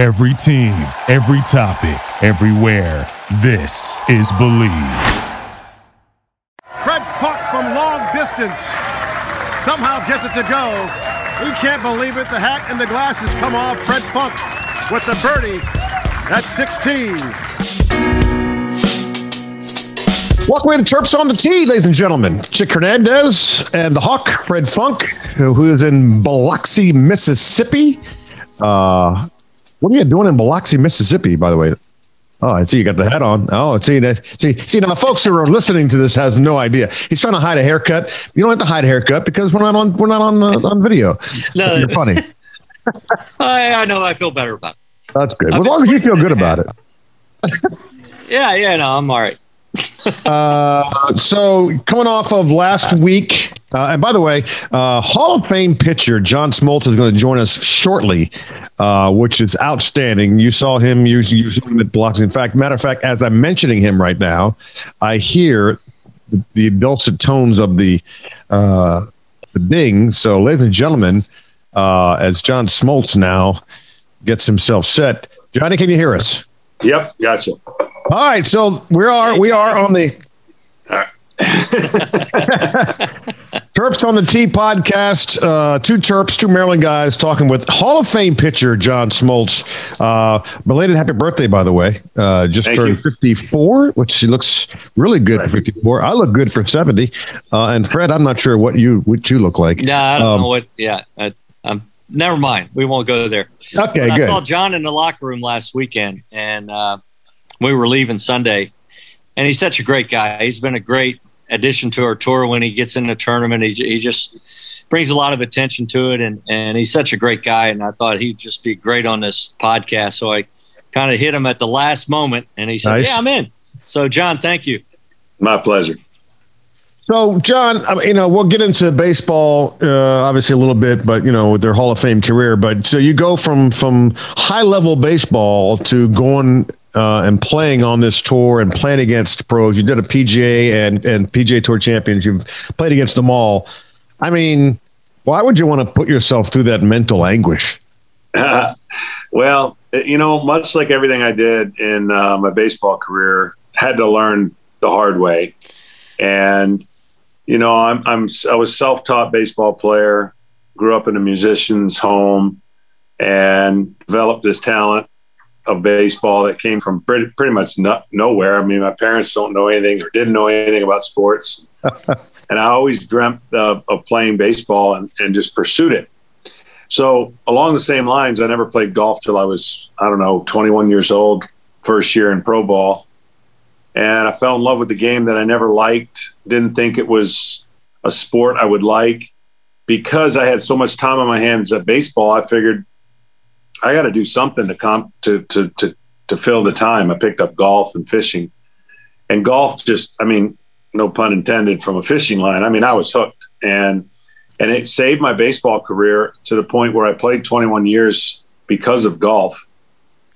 Every team, every topic, everywhere. This is Believe. Fred Funk from long distance somehow gets it to go. He can't believe it. The hat and the glasses come off. Fred Funk with the birdie at 16. Welcome to Terps on the Tee, ladies and gentlemen. Chick Hernandez and the Hawk, Fred Funk, who is in Biloxi, Mississippi. Uh, what are you doing in Biloxi, Mississippi, by the way? Oh, I see you got the hat on. Oh, see that. See, see now, folks who are listening to this has no idea. He's trying to hide a haircut. You don't have to hide a haircut because we're not on. We're not on the on video. No, you're funny. I, I know. I feel better about it. That's good. Well, as long as you feel good about it. Yeah, yeah. No, I'm all right. Uh, so coming off of last week, uh, and by the way, uh, Hall of Fame pitcher John Smoltz is going to join us shortly, uh, which is outstanding. You saw him use him at blocks. In fact, matter of fact, as I'm mentioning him right now, I hear the, the dulcet tones of the uh, the ding. So, ladies and gentlemen, as John Smoltz now gets himself set, Johnny, can you hear us? Yep, gotcha. All right, so we are we are on the Terps on the Tee podcast. Uh, two Terps, two Maryland guys talking with Hall of Fame pitcher John Smoltz. Uh, belated happy birthday, by the way. Uh, just Thank turned you. 54, which he looks really good for 54. I look good for 70. Uh, and Fred, I'm not sure what you what you look like. Yeah, I don't Um, know what. Yeah, I, I'm. Never mind. We won't go there. Okay, But I saw John in the locker room last weekend, and uh, we were leaving Sunday. And he's such a great guy. He's been a great addition to our tour. When he gets in the tournament, he, he just brings a lot of attention to it, and and he's such a great guy. And I thought he'd just be great on this podcast. So I kind of hit him at the last moment, and he said, Nice. "Yeah, I'm in." So John, thank you. My pleasure. So, John, I mean, you know, we'll get into baseball uh, obviously a little bit, but you know, with their Hall of Fame career. But so you go from from high level baseball to going uh, and playing on this tour and playing against pros. You did a PGA and and PGA Tour champions. You've played against them all. I mean, why would you want to put yourself through that mental anguish? well, you know, much like everything I did in uh, my baseball career, had to learn the hard way. And you know, I'm I'm I was self-taught baseball player, grew up in a musician's home, and developed this talent of baseball that came from pretty pretty much no, nowhere. I mean, my parents don't know anything or didn't know anything about sports, and I always dreamt of, of playing baseball and, and just pursued it. So along the same lines, I never played golf till I was, I don't know, 21 years old, first year in pro ball. And I fell in love with the game that I never liked, didn't think it was a sport I would like. Because I had so much time on my hands at baseball, I figured I got to do something to comp to, to, to, to fill the time. I picked up golf and fishing. And golf just, I mean, no pun intended from a fishing line. I mean, I was hooked. And and it saved my baseball career to the point where I played 21 years because of golf.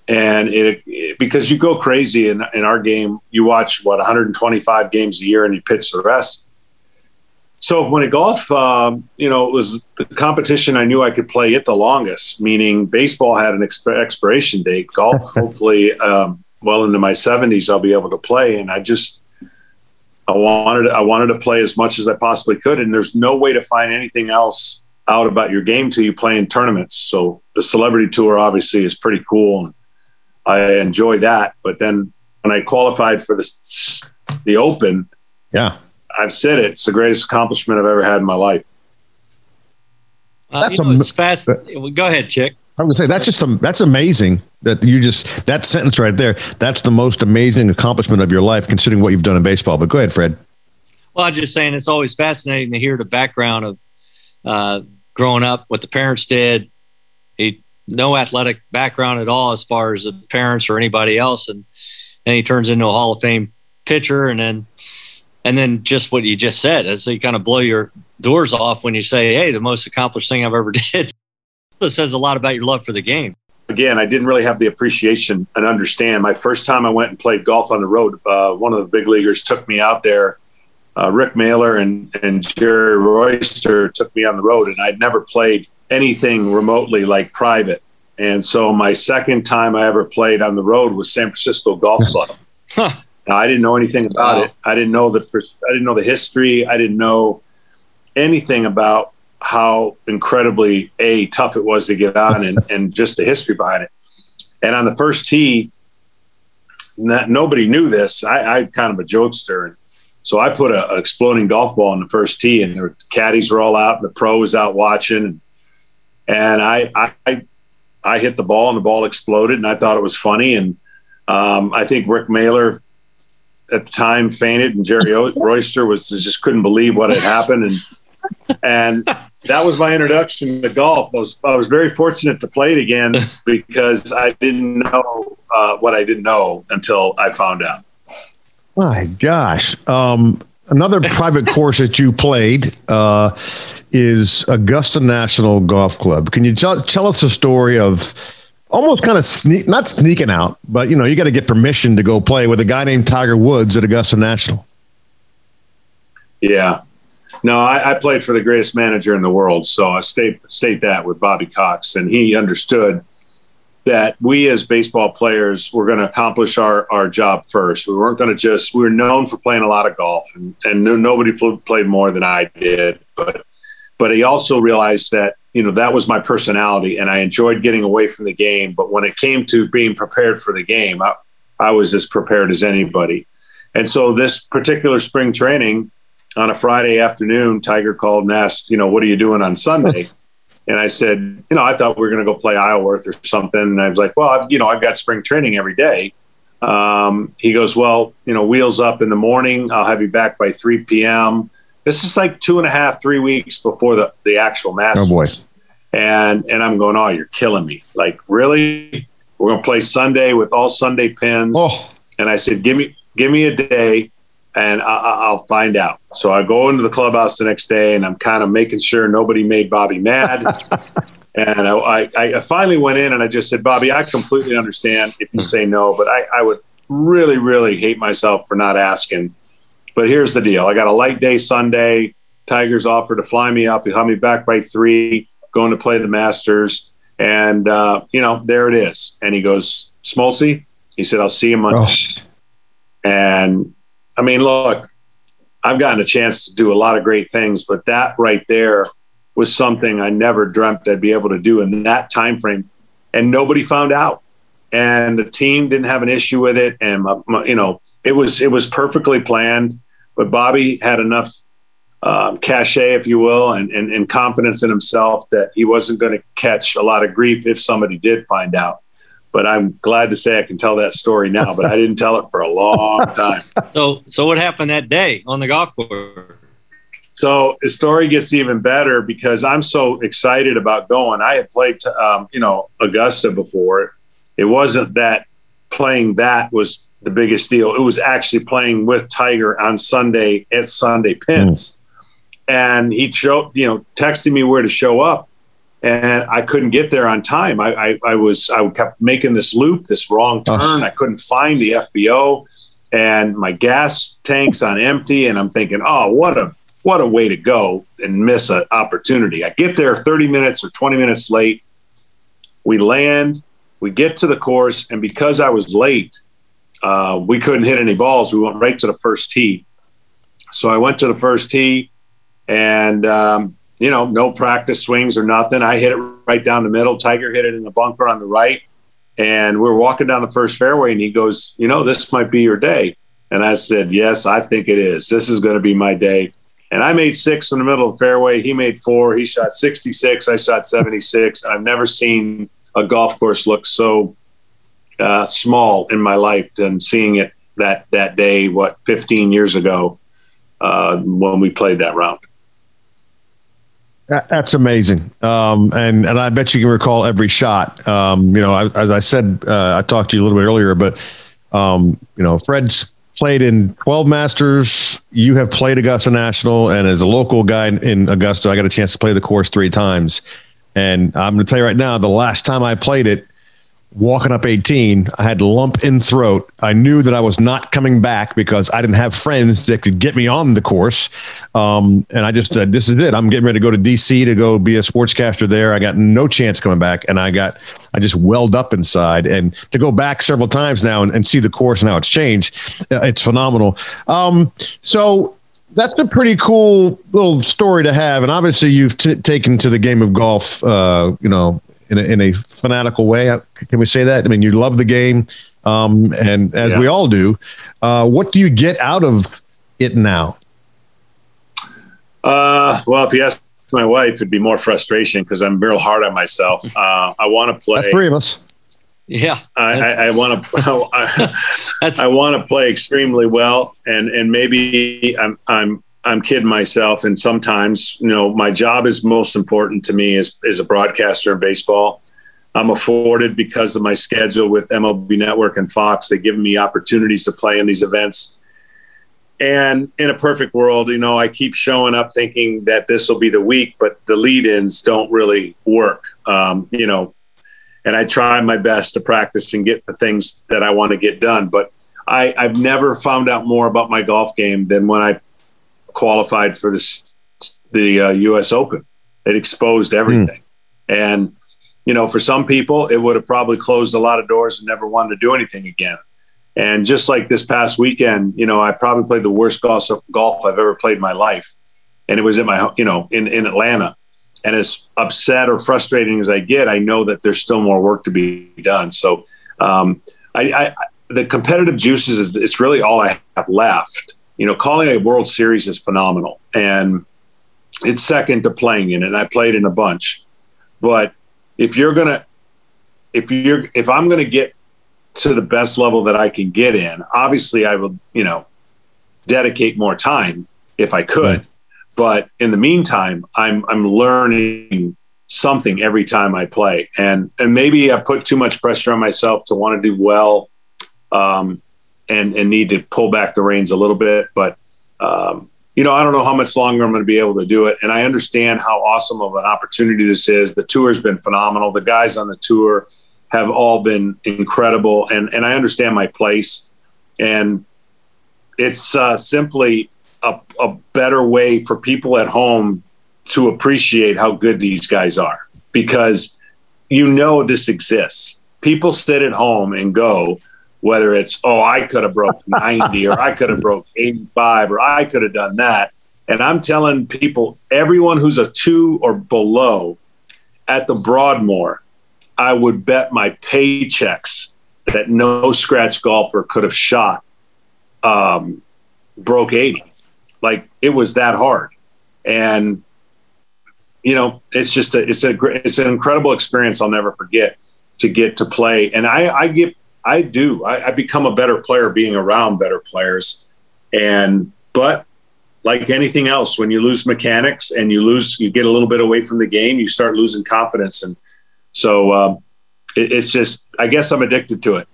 And it, it- because you go crazy in, in our game, you watch what 125 games a year and you pitch the rest. So when it golf, um, you know, it was the competition I knew I could play it the longest. Meaning baseball had an exp- expiration date. Golf, hopefully, um, well into my 70s, I'll be able to play. And I just I wanted I wanted to play as much as I possibly could, and there's no way to find anything else out about your game till you play in tournaments. So the celebrity tour obviously is pretty cool, and I enjoy that. But then when I qualified for the the Open, Yeah, I've said it, it's the greatest accomplishment I've ever had in my life. Uh, That's you know, a- it's fast. Go ahead, Chick. I would say that's just a, that's amazing that you just that sentence right there. That's the most amazing accomplishment of your life, considering what you've done in baseball. But go ahead, Fred. Well, I'm just saying it's always fascinating to hear the background of uh, growing up, what the parents did. He no athletic background at all as far as the parents or anybody else, and and he turns into a Hall of Fame pitcher, and then and then just what you just said, as you kind of blow your doors off when you say, "Hey, the most accomplished thing I've ever did." It says a lot about your love for the game. Again, I didn't really have the appreciation and understand. My first time I went and played golf on the road, uh, one of the big leaguers took me out there. Uh, Rick Mahler and, and Jerry Royster took me on the road, and I'd never played anything remotely like private. And so my second time I ever played on the road was San Francisco Golf Club. Huh. Now, I didn't know anything about wow. it. I didn't know the I didn't know the history. I didn't know anything about how incredibly a tough it was to get on and, and just the history behind it. And on the first tee, not, nobody knew this. I, I kind of a jokester, and so I put a, a, exploding golf ball in the first tee, and the caddies were all out, and the pro was out watching, and I, I I hit the ball, and the ball exploded, and I thought it was funny, and um, I think Rick Mahler at the time fainted, and Jerry Royster was just couldn't believe what had happened, and and that was my introduction to golf. I was I was very fortunate to play it again because I didn't know uh, what I didn't know until I found out. My gosh. Um, another private course that you played uh, is Augusta National Golf Club. Can you tell, tell us the story of almost kind of sneak, not sneaking out, but you know, you got to get permission to go play with a guy named Tiger Woods at Augusta National? Yeah. No, I, I played for the greatest manager in the world. So I state, state that with Bobby Cox, and he understood that we as baseball players were going to accomplish our, our job first. We weren't going to just, we were known for playing a lot of golf and, and nobody played more than I did. But, but he also realized that, you know, that was my personality and I enjoyed getting away from the game. But when it came to being prepared for the game, I, I was as prepared as anybody. And so this particular spring training on a Friday afternoon, Tiger called and asked, you know, what are you doing on Sunday? And I said, you know, I thought we were going to go play Isleworth or something. And I was like, well, I've, you know, I've got spring training every day. Um, he goes, well, you know, wheels up in the morning. I'll have you back by 3 p.m. This is like two and a half, three weeks before the, the actual oh, Masters. Oh boy. And, and I'm going, oh, you're killing me. Like, really? We're going to play Sunday with all Sunday pins. Oh. And I said, give me, give me a day and I, will find out. So I go into the clubhouse the next day, and I'm kind of making sure nobody made Bobby mad. and I, I, I, finally went in and I just said, Bobby, I completely understand if you hmm. say no, but I, I would really, really hate myself for not asking. But here's the deal: I got a light day Sunday. Tigers offered to fly me up. He'll have me back by three, going to play the Masters. And, uh, you know, there it is. And he goes, Smoltzy, he said, I'll see you Monday. Oh. And I mean, look, I've gotten a chance to do a lot of great things, but that right there was something I never dreamt I'd be able to do in that time frame, and nobody found out, and the team didn't have an issue with it, and my, my, you know it was it was perfectly planned, but Bobby had enough um, cachet, if you will, and, and, and confidence in himself that he wasn't going to catch a lot of grief if somebody did find out but I'm glad to say I can tell that story now. But I didn't tell it for a long time. So, so what happened that day on the golf course? So the story gets even better because I'm so excited about going. I had played, um, you know, Augusta before. It wasn't that playing that was the biggest deal. It was actually playing with Tiger on Sunday at Sunday Pins, mm. and he showed, you know, texting me where to show up and I couldn't get there on time. I, I, I, was I kept making this loop, this wrong turn. Oh. I couldn't find the FBO, and my gas tank's on empty. And I'm thinking, oh, what a what a way to go and miss an opportunity. I get there 30 minutes or 20 minutes late. We land, we get to the course, and because I was late, uh, we couldn't hit any balls. We went right to the first tee. So I went to the first tee, and um, you know, no practice swings or nothing. I hit it right down the middle. Tiger hit it in the bunker on the right. And we are walking down the first fairway, and he goes, You know, this might be your day. And I said, Yes, I think it is. This is going to be my day. And I made six in the middle of the fairway. He made four. He shot 66. I shot 76. I've never seen a golf course look so uh, small in my life than seeing it that, that day, what, 15 years ago uh, when we played that round. That's amazing, um, and and I bet you can recall every shot. Um, you know, I, as I said, uh, I talked to you a little bit earlier, but um, you know, Fred's played in 12 Masters. You have played Augusta National, and as a local guy in Augusta, I got a chance to play the course three times. And I'm going to tell you right now, the last time I played it walking up 18, I had lump in throat. I knew that I was not coming back because I didn't have friends that could get me on the course. Um, and I just said, this is it. I'm getting ready to go to DC to go be a sportscaster there. I got no chance coming back. And I got, I just welled up inside. And to go back several times now and, and see the course and how it's changed, uh, it's phenomenal. Um, so that's a pretty cool little story to have. And obviously, you've t- taken to the game of golf, uh, you know, in a, in a fanatical way. Can we say that? I mean, you love the game, um, and as yeah. we all do. Uh, what do you get out of it now? Uh, well, if you ask my wife, it'd be more frustration because I'm real hard on myself. Uh, I want to play. That's three of us. Yeah, I want to. I, I want to play extremely well, and and maybe I'm I'm I'm kidding myself. And sometimes, you know, my job is most important to me as, as a broadcaster in baseball. I'm afforded because of my schedule with MLB Network and Fox. They give me opportunities to play in these events. And in a perfect world, you know, I keep showing up thinking that this will be the week, but the lead ins don't really work. Um, you know, and I try my best to practice and get the things that I want to get done. But I, I've never found out more about my golf game than when I qualified for this, the uh, U.S. Open. It exposed everything, mm. and you know, for some people, it would have probably closed a lot of doors and never wanted to do anything again. And just like this past weekend, you know, I probably played the worst golf, golf I've ever played in my life, and it was in my, you know, in in Atlanta. And as upset or frustrating as I get, I know that there's still more work to be done. So, um, I, I the competitive juices is it's really all I have left you know, calling a World Series is phenomenal, and it's second to playing in it. And I played in a bunch, but if you're gonna, if you're, if I'm gonna get to the best level that I can get in, obviously I would, you know, dedicate more time if I could. Right. But in the meantime, I'm I'm learning something every time I play, and and maybe I put too much pressure on myself to want to do well. Um, and and need to pull back the reins a little bit. But um, you know, I don't know how much longer I'm going to be able to do it. And I understand how awesome of an opportunity this is. The tour's been phenomenal. The guys on the tour have all been incredible, and and I understand my place. And it's uh, simply a, a better way for people at home to appreciate how good these guys are because you know this exists. People sit at home and go, whether it's oh I could have broke 90 or I could have broke 85 or I could have done that. And I'm telling people, everyone who's a two or below at the Broadmoor, I would bet my paychecks that no scratch golfer could have shot um, broke 80. Like it was that hard. And you know, it's just a, it's a, it's an incredible experience I'll never forget to get to play. And I, I get I do. I, I become a better player being around better players. And, but like anything else, when you lose mechanics and you lose, you get a little bit away from the game, you start losing confidence. And so um, it, it's just, I guess I'm addicted to it.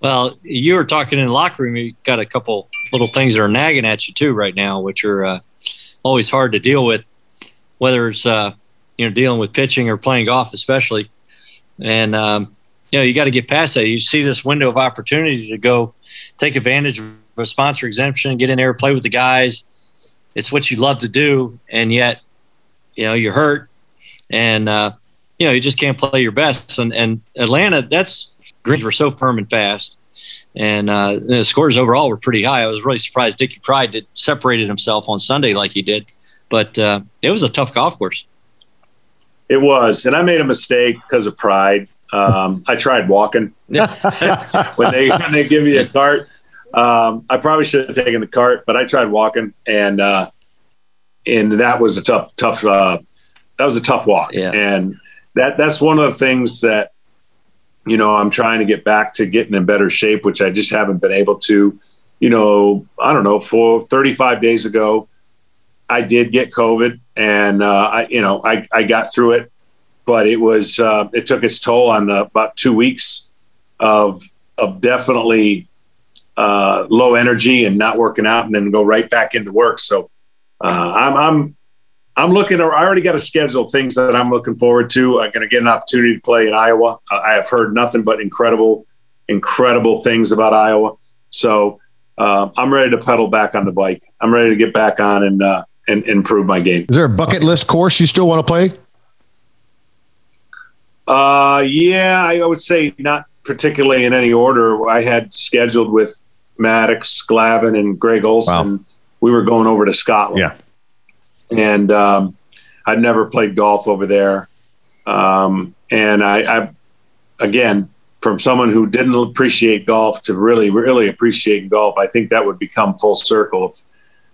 Well, you were talking in the locker room. You got a couple little things that are nagging at you too right now, which are uh, always hard to deal with, whether it's uh, you know dealing with pitching or playing golf, especially. And um, you know, you got to get past that. You see this window of opportunity to go take advantage of a sponsor exemption, get in there, play with the guys. It's what you love to do, and yet, you know, you're hurt, and uh, you know, you just can't play your best. And, and Atlanta, that's greens were so firm and fast, and uh, the scores overall were pretty high. I was really surprised Dickie Pride did separated himself on Sunday like he did, but uh, it was a tough golf course. It was, and I made a mistake because of pride. Um, I tried walking when they when they give me a cart. Um, I probably should have taken the cart, but I tried walking, and uh, and that was a tough tough uh, that was a tough walk. Yeah. And that that's one of the things that you know I'm trying to get back to getting in better shape, which I just haven't been able to. You know, I don't know. For 35 days ago, I did get COVID, and uh, I you know I I got through it but it was uh, it took its toll on uh, about two weeks of of definitely uh, low energy and not working out, and then go right back into work. So uh, I'm I'm I'm looking. I already got a schedule of things that I'm looking forward to. I'm going to get an opportunity to play in Iowa. I have heard nothing but incredible, incredible things about Iowa. So uh, I'm ready to pedal back on the bike. I'm ready to get back on and uh, and, improve my game. Is there a bucket list course you still want to play? Uh, yeah, I would say not particularly in any order. I had scheduled with Maddux, Glavine, and Greg Olson. Wow. We were going over to Scotland. Yeah and um, I'd never played golf over there. Um, and I, I, again, from someone who didn't appreciate golf to really, really appreciate golf, I think that would become full circle if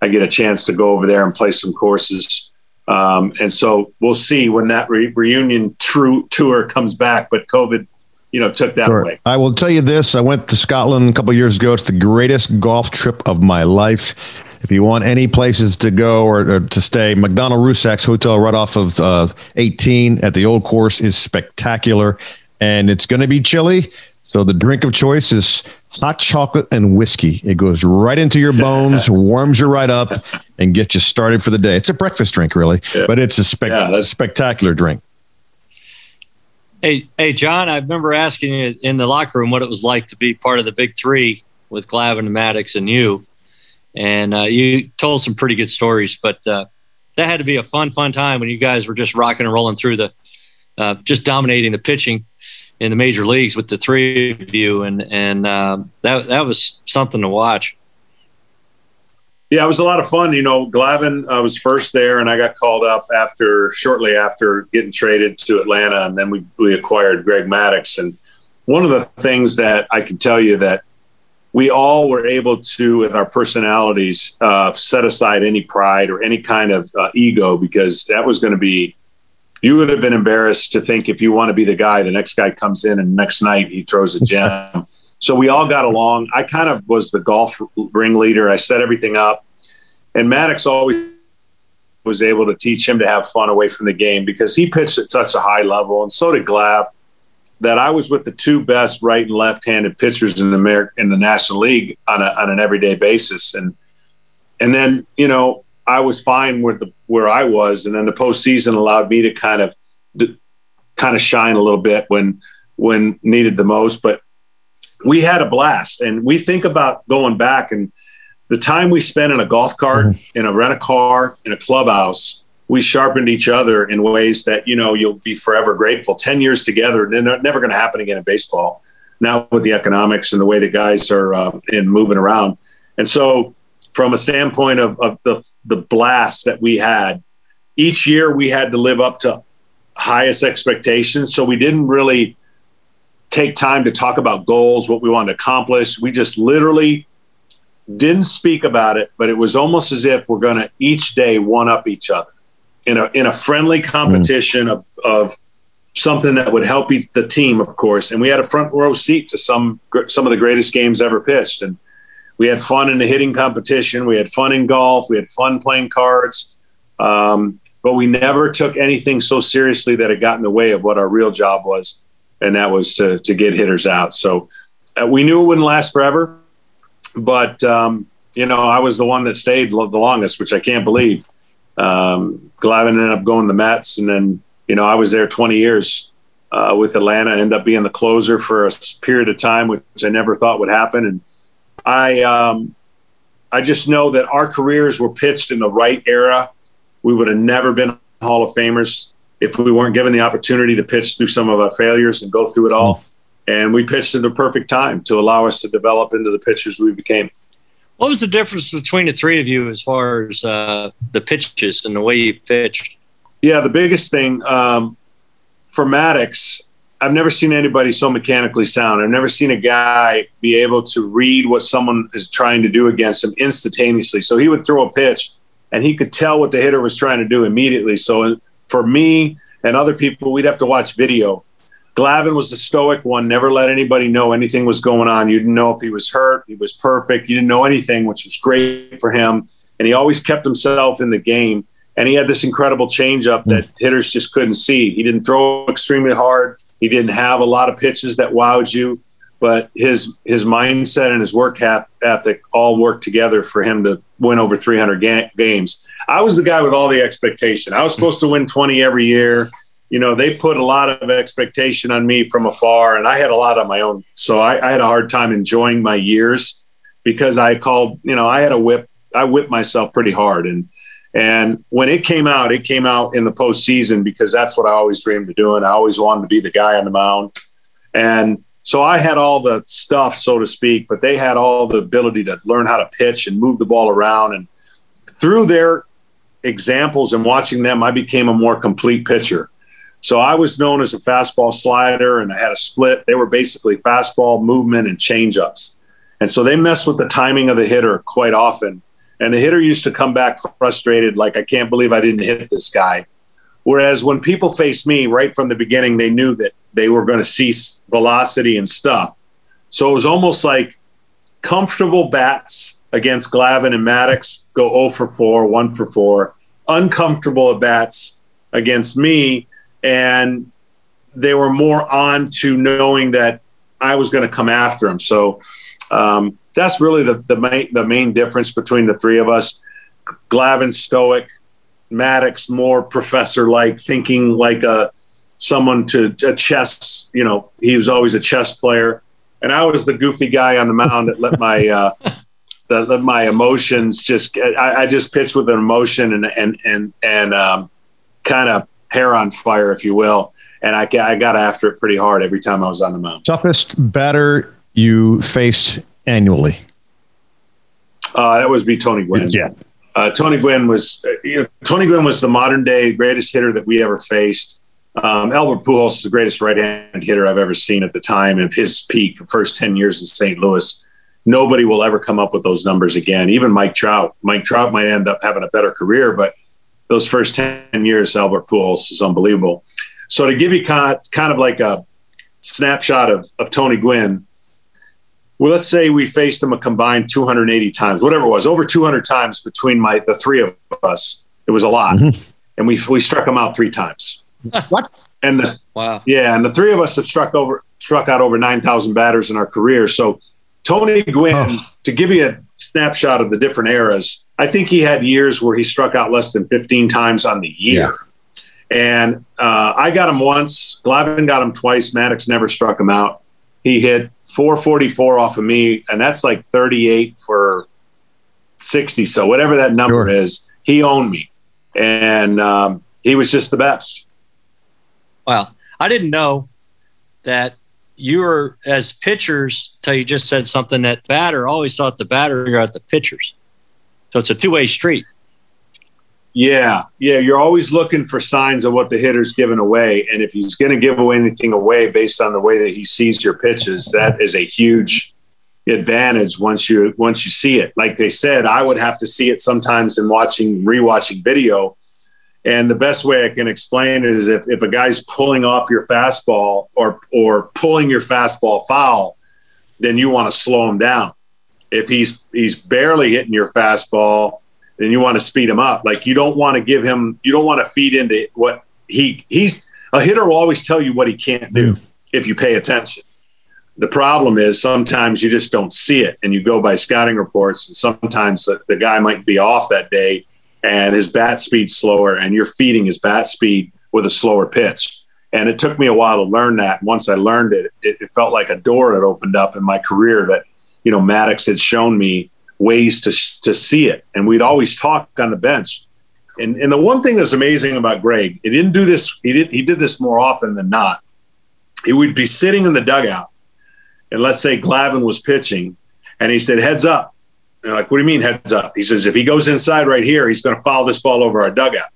I get a chance to go over there and play some courses. Um, and so we'll see when that re- reunion true tour comes back. But COVID, you know, took that sure. away. I will tell you this: I went to Scotland a couple years ago. It's the greatest golf trip of my life. If you want any places to go or, or to stay, Macdonald Rusacks Hotel right off of uh, 18 at the old course is spectacular, and it's going to be chilly. So the drink of choice is hot chocolate and whiskey. It goes right into your bones, warms you right up, and gets you started for the day. It's a breakfast drink, really, yeah. but it's a, spe- yeah, spectacular drink. Hey, hey, John, I remember asking you in the locker room what it was like to be part of the big three with Glavine and Maddux and you and uh, you told some pretty good stories. But uh, that had to be a fun, fun time when you guys were just rocking and rolling through the, uh, just dominating the pitching in the major leagues with the three of you, and and uh, that that was something to watch. Yeah, it was a lot of fun. You know, Glavine, I was first there, and I got called up after shortly after getting traded to Atlanta, and then we we acquired Greg Maddux. And one of the things that I can tell you that we all were able to, with our personalities, uh, set aside any pride or any kind of uh, ego because that was going to be. You would have been embarrassed to think if you want to be the guy, the next guy comes in and next night he throws a gem. so we all got along. I kind of was the golf ringleader. I set everything up, and Maddux always was able to teach him to have fun away from the game because he pitched at such a high level, and so did Glav that I was with the two best right and left-handed pitchers in the Amer- in the National League on, a, on an everyday basis, and and then you know I was fine with the where I was, and then the postseason allowed me to kind of kind of shine a little bit when when needed the most. But we had a blast, and we think about going back and the time we spent in a golf cart, mm-hmm. in a rent a car, in a clubhouse we sharpened each other in ways that you know you'll be forever grateful. Ten years together, never going to happen again in baseball. Now with the economics and the way the guys are uh, in moving around, and so from a standpoint of, of the the blast that we had, each year we had to live up to highest expectations. So we didn't really take time to talk about goals, what we wanted to accomplish. We just literally didn't speak about it, but it was almost as if we're going to each day one up each other in a in a friendly competition mm. of, of something that would help the team, of course. And we had a front row seat to some some of the greatest games ever pitched, and we had fun in the hitting competition. We had fun in golf. We had fun playing cards. Um, but we never took anything so seriously that it got in the way of what our real job was, and that was to to get hitters out. So uh, we knew it wouldn't last forever, but um, you know I was the one that stayed the longest, which I can't believe. Um, Glavine ended up going to the Mets, and then you know I was there 20 years uh, with Atlanta. Ended up being the closer for a period of time, which I never thought would happen. And I um, I just know that our careers were pitched in the right era. We would have never been Hall of Famers if we weren't given the opportunity to pitch through some of our failures and go through it all. And we pitched at the perfect time to allow us to develop into the pitchers we became. What was the difference between the three of you as far as uh, the pitches and the way you pitched? Yeah, the biggest thing um, for Maddux, I've never seen anybody so mechanically sound. I've never seen a guy be able to read what someone is trying to do against him instantaneously. So he would throw a pitch and he could tell what the hitter was trying to do immediately. So for me and other people, we'd have to watch video Glavine was the stoic one, never let anybody know anything was going on. You didn't know if he was hurt, he was perfect. You didn't know anything, which was great for him. And he always kept himself in the game. And he had this incredible changeup that mm. hitters just couldn't see. He didn't throw extremely hard. He didn't have a lot of pitches that wowed you, but his his mindset and his work ethic all worked together for him to win over 300 ga- games. I was the guy with all the expectation. I was supposed to win 20 every year. You know, they put a lot of expectation on me from afar, and I had a lot on my own. So I, I had a hard time enjoying my years because I called, you know, I had a whip, I whipped myself pretty hard. And and when it came out, it came out in the postseason because that's what I always dreamed of doing. I always wanted to be the guy on the mound. And so I had all the stuff, so to speak, but they had all the ability to learn how to pitch and move the ball around. And through their examples and watching them, I became a more complete pitcher. So I was known as a fastball slider and I had a split. They were basically fastball movement and changeups. And so they messed with the timing of the hitter quite often. And the hitter used to come back frustrated, like, I can't believe I didn't hit this guy. Whereas when people faced me right from the beginning, they knew that they were going to see velocity and stuff. So it was almost like comfortable bats against Glavine and Maddux go 0 for 4, 1 for 4. Uncomfortable at bats against me. And they were more on to knowing that I was going to come after them. So um, that's really the, the, main, the main difference between the three of us. Glavine stoic, Maddux more professor like, thinking like a someone to a chess. You know, he was always a chess player, and I was the goofy guy on the mound that let my uh, that let my emotions just. I, I, just pitched with an emotion and and and and um, kind of hair on fire, if you will. And I, I got after it pretty hard every time I was on the mound. Toughest batter you faced annually? Uh, that was be Tony Gwynn. Yeah. Uh, Tony Gwynn was you know, Tony Gwynn was the modern day greatest hitter that we ever faced. Um, Albert Pujols is the greatest right-hand hitter I've ever seen at the time of his peak, first ten years in St. Louis. Nobody will ever come up with those numbers again. Even Mike Trout. Mike Trout might end up having a better career, but those first ten years, Albert Pujols is unbelievable. So to give you kind of, kind of like a snapshot of, of Tony Gwynn, well, let's say we faced them a combined 280 times, whatever it was, over 200 times between my the three of us. It was a lot, mm-hmm. and we we struck them out three times. what? And the, wow, yeah, and the three of us have struck over struck out over 9,000 batters in our career. So Tony Gwynn, oh. to give you a snapshot of the different eras, I think he had years where he struck out less than 15 times on the year. Yeah. And uh, I got him once. Glavine got him twice. Maddux never struck him out. He hit 444 off of me, and that's like 38 for 60. So whatever that number sure. is, he owned me, and um, he was just the best. Wow, I didn't know that you were as pitchers. Till you just said something that batter always thought the batter are at the pitchers, so it's a two way street. Yeah, yeah. You're always looking for signs of what the hitter's giving away, and if he's going to give away anything away based on the way that he sees your pitches, that is a huge advantage once you once you see it. Like they said, I would have to see it sometimes in watching rewatching video. And the best way I can explain it is if, if a guy's pulling off your fastball or or pulling your fastball foul, then you want to slow him down. If he's he's barely hitting your fastball then you want to speed him up. Like you don't want to give him, you don't want to feed into what he he's a hitter will always tell you what he can't do if you pay attention. The problem is sometimes you just don't see it and you go by scouting reports and sometimes the, the guy might be off that day and his bat speed's slower and you're feeding his bat speed with a slower pitch. And it took me a while to learn that. Once I learned it, it, it felt like a door had opened up in my career that, you know, Maddux had shown me ways to to see it. And we'd always talk on the bench. And and the one thing that's amazing about Greg, he didn't do this. He did he did this more often than not. He would be sitting in the dugout, and let's say Glavine was pitching, and he said, "Heads up." And like, what do you mean heads up? He says, if he goes inside right here, he's going to foul this ball over our dugout.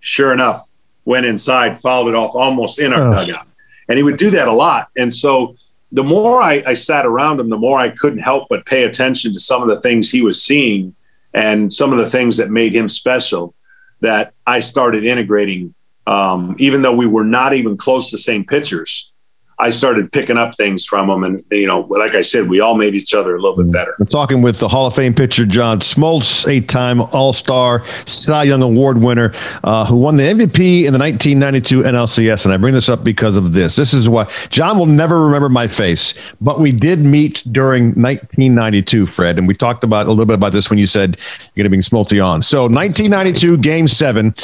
Sure enough, went inside, fouled it off almost in our oh. dugout. And he would do that a lot. And so the more I, I, sat around him, the more I couldn't help but pay attention to some of the things he was seeing and some of the things that made him special that I started integrating. Um, even though we were not even close to the same pitchers, I started picking up things from them. And, you know, like I said, we all made each other a little bit better. We're talking with the Hall of Fame pitcher, John Smoltz, eight time All Star, Cy Young Award winner, uh, who won the MVP in the 1992 NLCS. And I bring this up because of this. This is why John will never remember my face, but we did meet during 1992, Fred. And we talked about a little bit about this when you said you're going to bring Smolty on. So 1992, game seven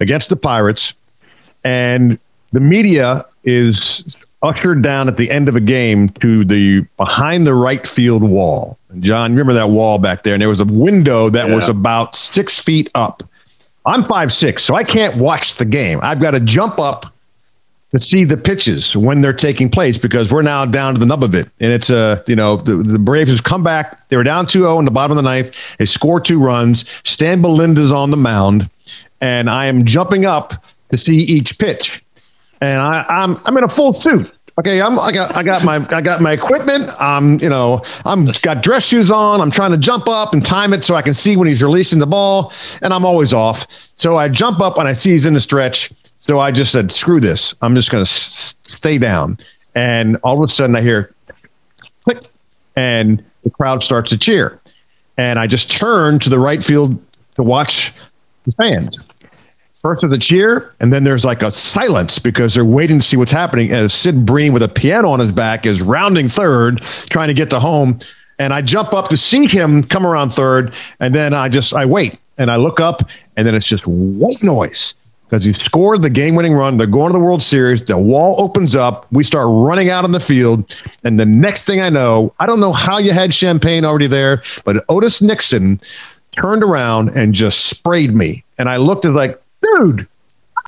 against the Pirates. And the media is ushered down at the end of a game to the behind the right field wall. And John, remember that wall back there? And there was a window that yeah. was about six feet up. I'm five six, so I can't watch the game. I've got to jump up to see the pitches when they're taking place because we're now down to the nub of it. And it's a, uh, you know, the, the Braves have come back. They were down 2 0 in the bottom of the ninth. They score two runs. Stan Belinda's on the mound, and I am jumping up to see each pitch and I, I'm I'm in a full suit. Okay, I'm I got I got my I got my equipment. I'm you know I'm got dress shoes on. I'm trying to jump up and time it so I can see when he's releasing the ball, and I'm always off. So I jump up and I see he's in the stretch. So I just said, "Screw this! I'm just going to s- stay down." And all of a sudden, I hear click, and the crowd starts to cheer. And I just turn to the right field to watch the fans. First with a cheer, and then there's like a silence because they're waiting to see what's happening as Sid Bream with a piano on his back is rounding third, trying to get to home. And I jump up to see him come around third, and then I just I wait and I look up, and then it's just white noise because he scored the game-winning run. They're going to the World Series. The wall opens up. We start running out on the field, and the next thing I know, I don't know how you had champagne already there, but Otis Nixon turned around and just sprayed me, and I looked at like dude,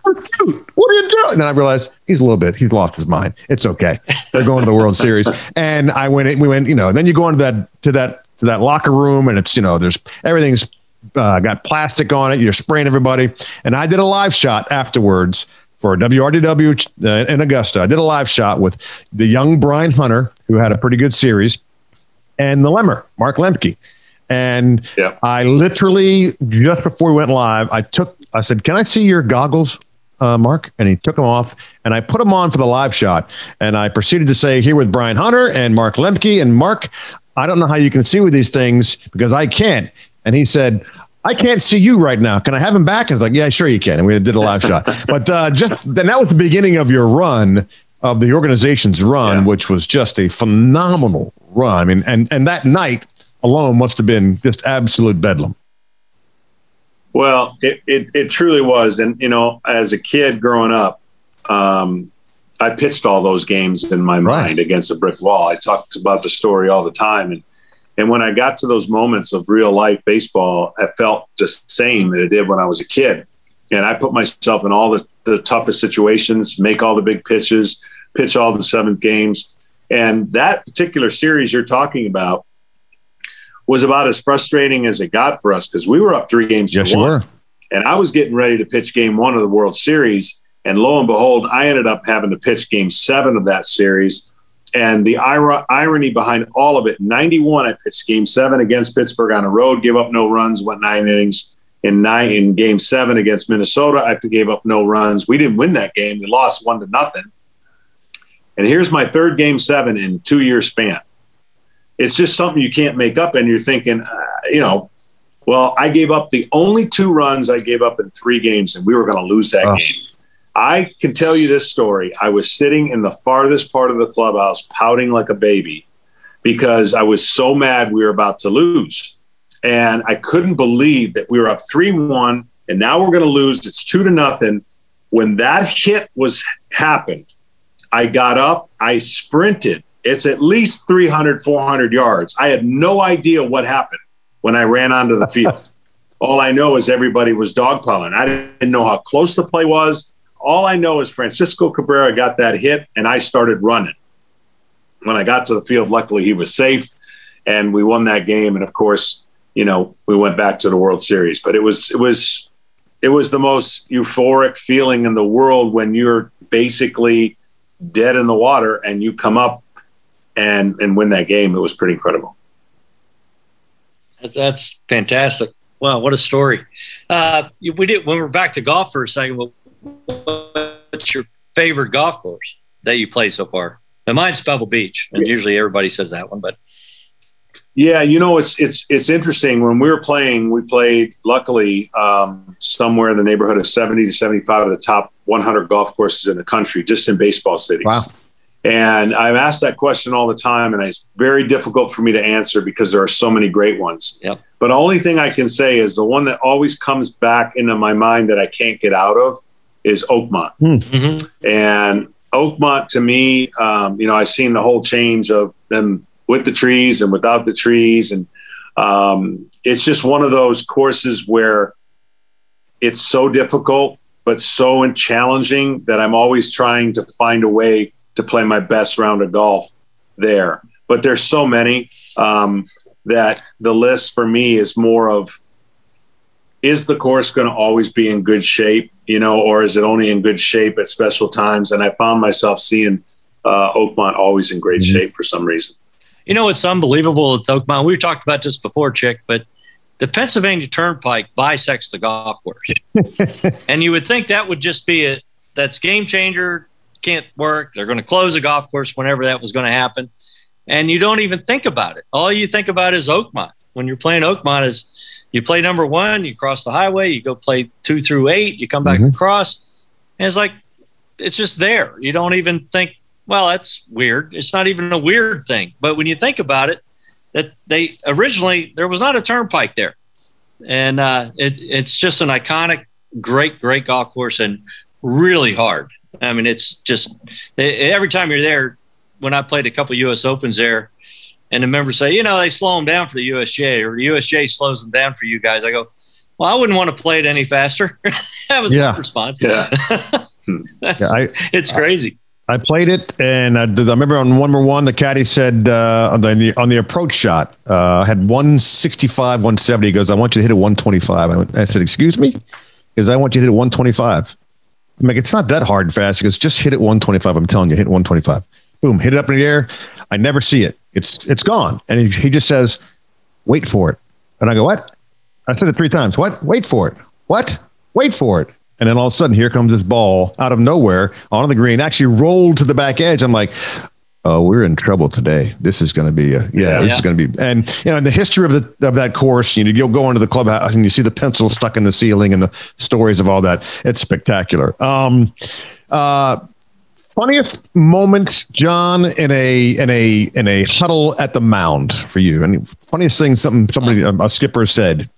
what are you doing? And then I realized he's a little bit, he's lost his mind. It's okay. They're going to the World Series. And I went, in, we went, you know, and then you go into that, to that, to that locker room and it's, you know, there's everything's uh, got plastic on it. You're spraying everybody. And I did a live shot afterwards for WRDW uh, in Augusta. I did a live shot with the young Brian Hunter, who had a pretty good series, and the Lemmer, Mark Lemke. And yeah. I literally, just before we went live, I took I said, "Can I see your goggles, uh, Mark?" And he took them off, and I put them on for the live shot. And I proceeded to say, "Here with Brian Hunter and Mark Lemke." And Mark, I don't know how you can see with these things because I can't. And he said, I can't see you right now. Can I have him back? And I was like, yeah, sure you can. And we did a live shot. But uh, just then that was the beginning of your run of the organization's run, yeah. which was just a phenomenal run. I mean, and and that night alone must have been just absolute bedlam. Well, it, it, it, truly was. And, you know, as a kid growing up, um, I pitched all those games in my mind against a brick wall. I talked about the story all the time. And, and when I got to those moments of real life baseball, I felt just the same that it did when I was a kid. And I put myself in all the, the toughest situations, make all the big pitches, pitch all the seventh games. And that particular series you're talking about, was about as frustrating as it got for us because we were up three games yes, to one. And I was getting ready to pitch game one of the World Series. And lo and behold, I ended up having to pitch game seven of that series. And the ir- irony behind all of it 91, I pitched game seven against Pittsburgh on the road, gave up no runs, went nine innings. In nine in game seven against Minnesota, I gave up no runs. We didn't win that game. We lost one to nothing. And here's my third game seven in two year span it's just something you can't make up. And you're thinking, uh, you know, well, I gave up the only two runs I gave up in three games, and we were going to lose that oh. game. I can tell you this story. I was sitting in the farthest part of the clubhouse, pouting like a baby because I was so mad we were about to lose. And I couldn't believe that we were up 3 1, and now we're going to lose. It's two to nothing. When that hit was happened, I got up, I sprinted it's at least 300, 400 yards. I had no idea what happened when I ran onto the field. All I know is everybody was dogpiling. I didn't know how close the play was. All I know is Francisco Cabrera got that hit and I started running. When I got to the field, luckily he was safe and we won that game. And of course, you know, we went back to the World Series. But it was it was it was the most euphoric feeling in the world when you're basically dead in the water and you come up and and win that game. It was pretty incredible. That's fantastic. Wow, what a story! Uh, we did when we're back to golf for a second. What's your favorite golf course that you play so far? And mine's Pebble Beach, and usually everybody says that one, but yeah, you know, it's it's it's interesting. When we were playing, we played luckily um, somewhere in the neighborhood of seventy to seventy-five of the top one hundred golf courses in the country, just in baseball cities. Wow. And I'm asked that question all the time, and it's very difficult for me to answer because there are so many great ones. Yep. But the only thing I can say is the one that always comes back into my mind that I can't get out of is Oakmont. mm-hmm. And Oakmont, to me, um, you know, I've seen the whole change of them with the trees and without the trees, and um, it's just one of those courses where it's so difficult but so challenging that I'm always trying to find a way to play my best round of golf there. But there's so many um, that the list for me is more of is the course going to always be in good shape, you know, or is it only in good shape at special times? And I found myself seeing uh, Oakmont always in great mm-hmm. shape for some reason. You know, it's unbelievable with Oakmont. We've talked about this before, Chick, but the Pennsylvania Turnpike bisects the golf course. and you would think that would just be a that's game changer, can't work. They're going to close a golf course whenever that was going to happen. And you don't even think about it. All you think about is Oakmont. When you're playing Oakmont is you play number one, you cross the highway, you go play two through eight, you come back mm-hmm. across. And it's like it's just there. You don't even think, well, that's weird. It's not even a weird thing. But when you think about it, that they originally there was not a turnpike there, and uh, it, it's just an iconic, great, great golf course and really hard. I mean, it's just every time you're there. When I played a couple U.S. Opens there, and the members say, you know, they slow them down for the USGA, or the USGA slows them down for you guys. I go, well, I wouldn't want to play it any faster. that was yeah. my response. Yeah, yeah I, it's crazy. I played it, and I, I remember on one more one, the caddy said uh, on the on the approach shot, uh, I had 165, 170. He goes, "I want you to hit a 125." I, went, I said, "Excuse me," because I want you to hit a 125. I'm like, it's not that hard and fast. He goes, "Just hit it 125." I'm telling you, hit 125. Boom, hit it up in the air. I never see it. It's it's gone, and he, he just says, "Wait for it," and I go, "What?" I said it three times. What? Wait for it. What? Wait for it. And then all of a sudden, here comes this ball out of nowhere onto the green, actually rolled to the back edge. I'm like, oh, we're in trouble today. This is going to be, a, yeah, yeah, this yeah. is going to be, and you know, in the history of the of that course, you know, you'll go into the clubhouse and you see the pencil stuck in the ceiling and the stories of all that. It's spectacular. Um, uh, funniest moment, John, in a in a in a huddle at the mound for you. And funniest thing, something somebody a skipper said.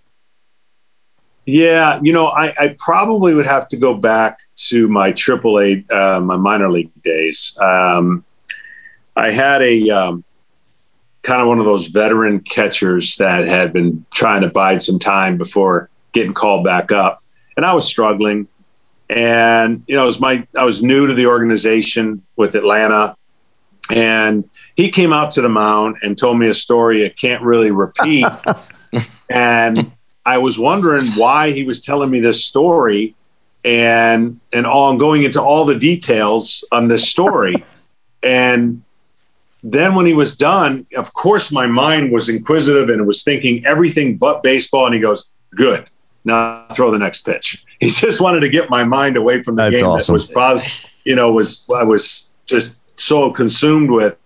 Yeah, you know, I, I, probably would have to go back to my AAA, uh, my minor league days. Um, I had a um, kind of one of those veteran catchers that had been trying to bide some time before getting called back up, and I was struggling. And you know, it was my I was new to the organization with Atlanta, and he came out to the mound and told me a story I can't really repeat. and I was wondering why he was telling me this story and and all I'm going into all the details on this story. and then when he was done, of course my mind was inquisitive and it was thinking everything but baseball. And he goes, Good. Now throw the next pitch. He just wanted to get my mind away from the That's game awesome. that was you know, was I was just so consumed with.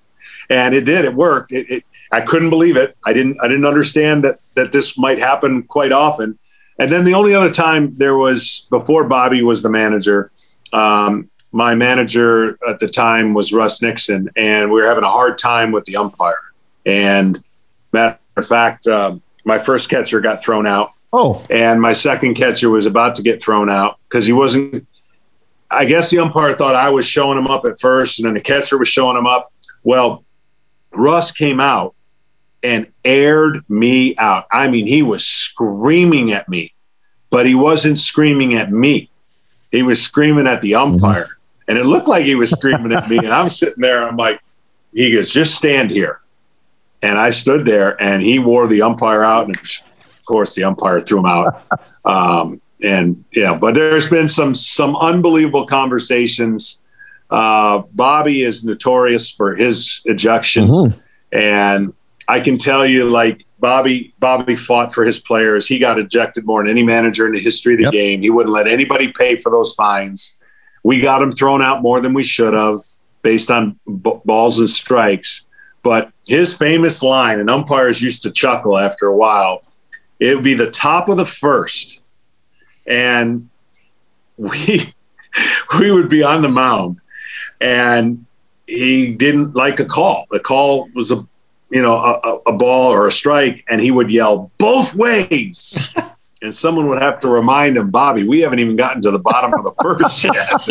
And it did, it worked. It, it I couldn't believe it. I didn't I didn't understand that that this might happen quite often. And then the only other time there was before Bobby was the manager. Um, my manager at the time was Russ Nixon, and we were having a hard time with the umpire. And matter of fact, uh, my first catcher got thrown out. Oh, and my second catcher was about to get thrown out because he wasn't. I guess the umpire thought I was showing him up at first, and then the catcher was showing him up. Well, Russ came out and aired me out. I mean, he was screaming at me, but he wasn't screaming at me. He was screaming at the mm-hmm. umpire. Mm-hmm. And it looked like he was screaming at me. And I'm sitting there, I'm like, he goes, just stand here. And I stood there and he wore the umpire out. And of course, the umpire threw him out. Um, and yeah, but there's been some some unbelievable conversations. Uh, Bobby is notorious for his ejections, mm-hmm. and I can tell you, like Bobby, Bobby fought for his players. He got ejected more than any manager in the history of the yep. game. He wouldn't let anybody pay for those fines. We got him thrown out more than we should have. based on b- balls and strikes. But his famous line, and umpires used to chuckle after a while, it would be the top of the first. And we we would be on the mound and he didn't like a call. The call was a you know a, a ball or a strike, and he would yell both ways. and someone would have to remind him, Bobby, we haven't even gotten to the bottom of the first yet.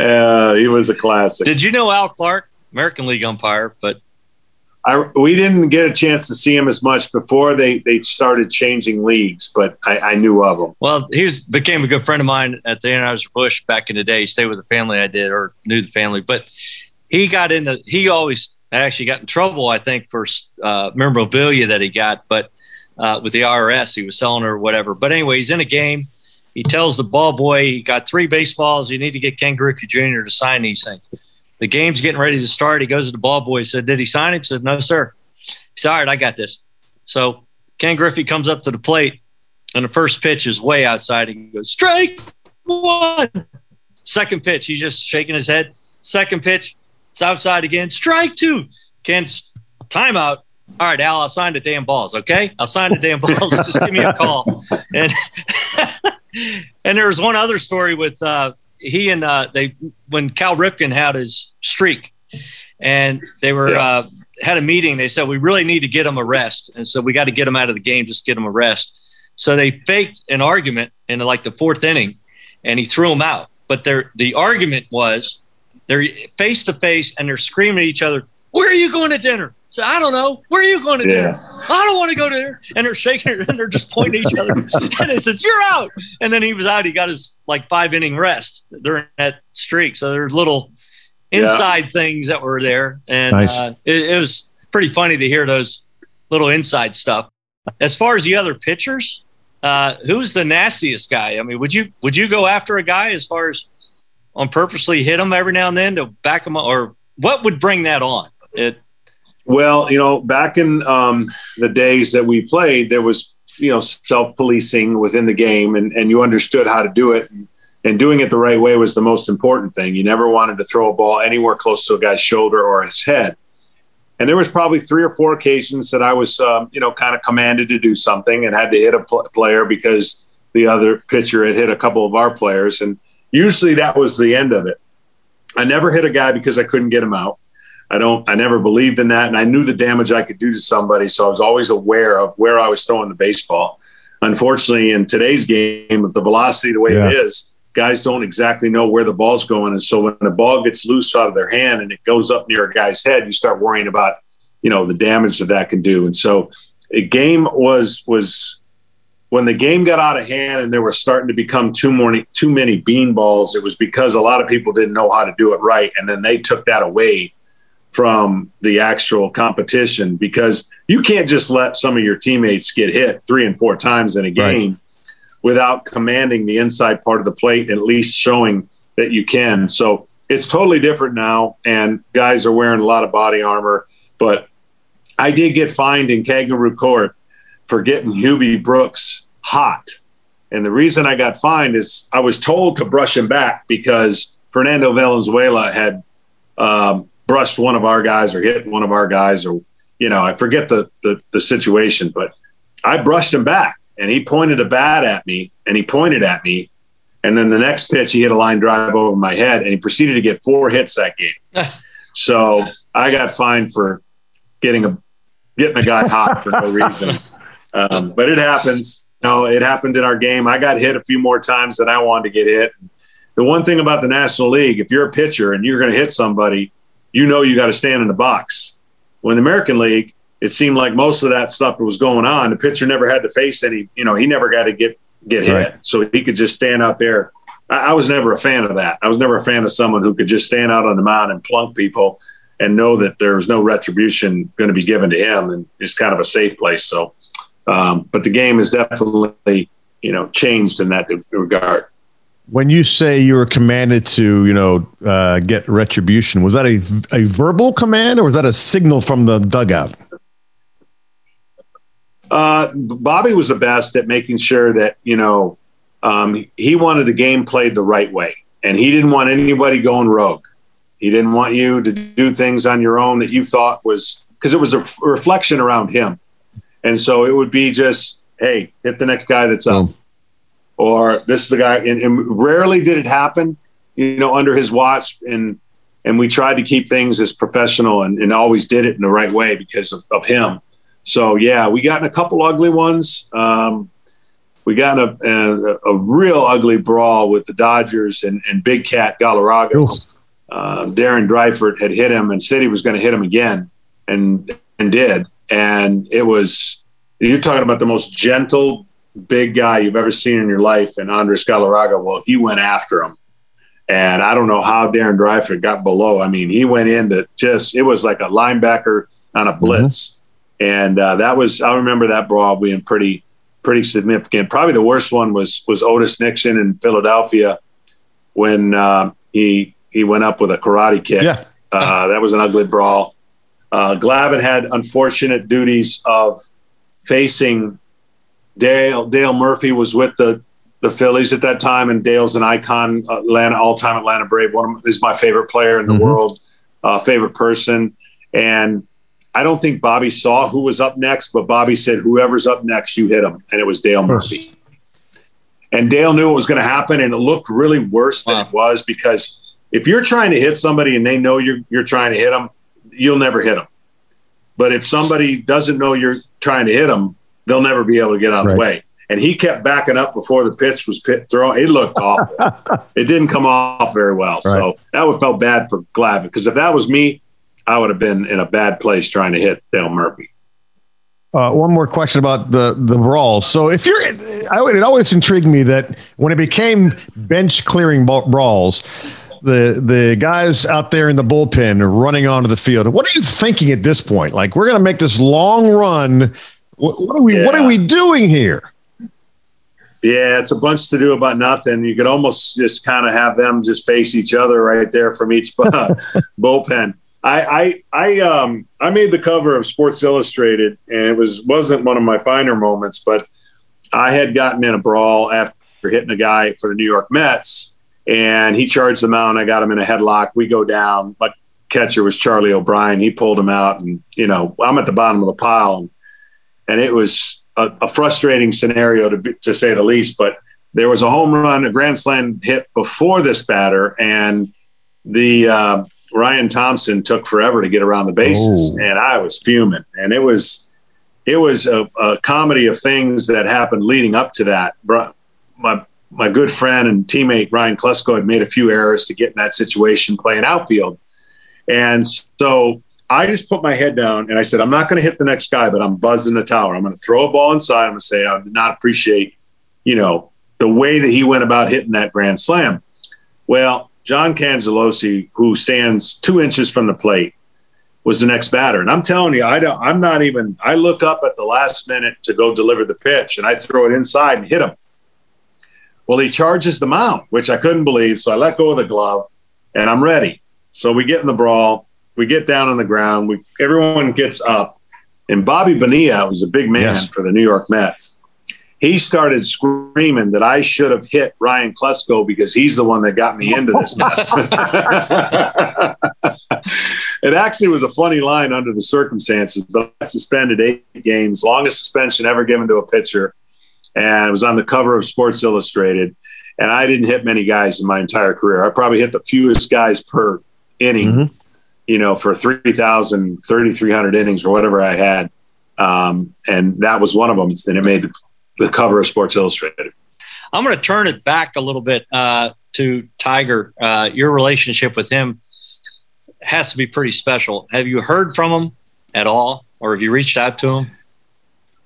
uh, he was a classic. Did you know Al Clark, American League umpire? But I, we didn't get a chance to see him as much before they, they started changing leagues, but I, I knew of him. Well, he became a good friend of mine at the Anheuser-Busch back in the day. He stayed with the family I did or knew the family, but he got into, he always actually got in trouble, I think, for uh, memorabilia that he got, but uh, with the IRS, he was selling or whatever. But anyway, he's in a game. He tells the ball boy, he got three baseballs. You need to get Ken Griffey Jr. to sign these things. The game's getting ready to start. He goes to the ball boy. He said, Did he sign him? He said, No, sir. He said, All right, I got this. So Ken Griffey comes up to the plate, and the first pitch is way outside. He goes, Strike one. Second pitch, he's just shaking his head. Second pitch, it's outside again. Strike two. Ken's timeout. All right, Al, I'll sign the damn balls, okay? I'll sign the damn balls. Just give me a call. And and there was one other story with uh, he and uh, they when Cal Ripken had his streak, and they were yeah. uh, had a meeting. They said we really need to get him a rest, and so we got to get him out of the game. Just get him a rest. So they faked an argument in like the fourth inning, and he threw him out. But their the argument was they're face to face and they're screaming at each other. Where are you going to dinner? So I don't know. Where are you going to yeah. dinner? I don't want to go to dinner. And they're shaking and they're just pointing at each other. and they said, You're out. And then he was out. He got his like five inning rest during that streak. So there's little inside yeah. things that were there. And nice. uh, it, it was pretty funny to hear those little inside stuff. As far as the other pitchers, uh, who's the nastiest guy? I mean, would you would you go after a guy as far as on purposely hit him every now and then to back him up, or what would bring that on? It well, you know, back in um, the days that we played, there was you know self policing within the game, and and you understood how to do it. And, doing it the right way was the most important thing. You never wanted to throw a ball anywhere close to a guy's shoulder or his head. And there was probably three or four occasions that I was, um, you know, kind of commanded to do something and had to hit a pl- player because the other pitcher had hit a couple of our players. And usually that was the end of it. I never hit a guy because I couldn't get him out. I don't, I never believed in that. And I knew the damage I could do to somebody. So I was always aware of where I was throwing the baseball. Unfortunately, in today's game, with the velocity the way yeah. it is, guys don't exactly know where the ball's going. And so when the ball gets loose out of their hand and it goes up near a guy's head, you start worrying about, you know, the damage that that can do. And so a game was, was, when the game got out of hand and there were starting to become too many too many bean balls, it was because a lot of people didn't know how to do it right, and then they took that away from the actual competition because you can't just let some of your teammates get hit three and four times in a game right. without commanding the inside part of the plate, at least showing that you can. So it's totally different now, and guys are wearing a lot of body armor. But I did get fined in Kangaroo Court for getting Hubie Brooks hot. And the reason I got fined is I was told to brush him back because Fernando Valenzuela had um, brushed one of our guys or hit one of our guys or you know I forget the the, the situation, but I brushed him back and he pointed a bat at me and he pointed at me and then the next pitch he hit a line drive over my head and he proceeded to get four hits that game. so I got fined for getting a getting a guy hot for no reason. Um, but it happens. You know, it happened in our game. I got hit a few more times than I wanted to get hit. The one thing about the National League, if you're a pitcher and you're going to hit somebody, you know you got to stand in the box. When the American League, it seemed like most of that stuff that was going on, the pitcher never had to face any. You know, he never got to get get hit, right. so he could just stand out there. I, I, was never a fan of that. I was never a fan of someone who could just stand out on the mound and plunk people and know that there was no retribution going to be given to him, and it's kind of a safe place. So, um, but the game has definitely you know changed in that regard when you say you were commanded to, you know, uh, get retribution, was that a, a verbal command or was that a signal from the dugout? Uh, Bobby was the best at making sure that you know um, he wanted the game played the right way, and he didn't want anybody going rogue. He didn't want you to do things on your own that you thought was because it was a reflection around him. And so it would be just, hey, hit the next guy that's up. Or this is the guy. And, and rarely did it happen, you know, under his watch. And and we tried to keep things as professional and, and always did it in the right way because of, of him. So yeah, we got in a couple ugly ones. Um, we got in a, a, a, real ugly brawl with the Dodgers and, and Big Cat Galarraga. Uh, Darren Dreifort had hit him and said he was going to hit him again, and and did. And it was you're talking about the most gentle big guy you've ever seen in your life, and Andres Galarraga. Well, he went after him, and I don't know how Darren Dreifort got below. I mean, he went in into just it was like a linebacker on a blitz, mm-hmm. and uh, that was I remember that brawl being pretty pretty significant. Probably the worst one was was Otis Nixon in Philadelphia when uh, he he went up with a karate kick. Yeah. Uh, that was an ugly brawl. Uh, Glavine had unfortunate duties of facing Dale. Dale Murphy was with the the Phillies at that time, and Dale's an icon, Atlanta all-time Atlanta Brave. One of, is my favorite player in the mm-hmm. world, uh, favorite person, and I don't think Bobby saw who was up next, but Bobby said, "Whoever's up next, you hit him," and it was Dale Murphy. And Dale knew it was going to happen, and it looked really worse than wow. it was because if you're trying to hit somebody and they know you're you're trying to hit them, you'll never hit them. But if somebody doesn't know you're trying to hit them, they'll never be able to get out of right. the way. And he kept backing up before the pitch was pit thrown. It looked awful. it didn't come off very well. Right. So that would felt bad for Glavine because if that was me, I would have been in a bad place trying to hit Dale Murphy. Uh, one more question about the the brawls. So if you're, I, it always intrigued me that when it became bench clearing brawls, the the guys out there in the bullpen are running onto the field. What are you thinking at this point? Like we're going to make this long run. What, what are we yeah. What are we doing here? Yeah, it's a bunch to do about nothing. You could almost just kind of have them just face each other right there from each bullpen. I, I I um I made the cover of Sports Illustrated, and it was wasn't one of my finer moments, but I had gotten in a brawl after hitting a guy for the New York Mets and he charged the mound. I got him in a headlock. We go down. My catcher was Charlie O'Brien. He pulled him out, and you know I'm at the bottom of the pile, and it was a, a frustrating scenario to be, to say the least. But there was a home run, a grand slam hit before this batter, and the uh, Ryan Thompson took forever to get around the bases, oh. and I was fuming. And it was it was a, a, comedy of things that happened leading up to that. My my good friend and teammate Ryan Klesko had made a few errors to get in that situation playing outfield. And so I just put my head down and I said, I'm not going to hit the next guy, but I'm buzzing the tower. I'm going to throw a ball inside. I'm going to say, I did not appreciate, you know, the way that he went about hitting that grand slam. Well, John Cangelosi, who stands two inches from the plate, was the next batter. And I'm telling you, I don't, I'm not even, I look up at the last minute to go deliver the pitch and I throw it inside and hit him. Well, he charges the mound, which I couldn't believe. So I let go of the glove and I'm ready. So we get in the brawl. We get down on the ground. We everyone gets up. And Bobby Bonilla was a big man yes. for the New York Mets. He started screaming that I should have hit Ryan Klesko because he's the one that got me into this mess. it actually was a funny line under the circumstances, but I suspended eight games, longest suspension ever given to a pitcher and it was on the cover of Sports Illustrated. And I didn't hit many guys in my entire career. I probably hit the fewest guys per inning, mm-hmm. You know, for 3,000, 3,300 innings or whatever I had. Um, and that was one of them. And it made the cover of Sports Illustrated. I'm going to turn it back a little bit uh, to Tiger. Uh, your relationship with him has to be pretty special. Have you heard from him at all, or have you reached out to him?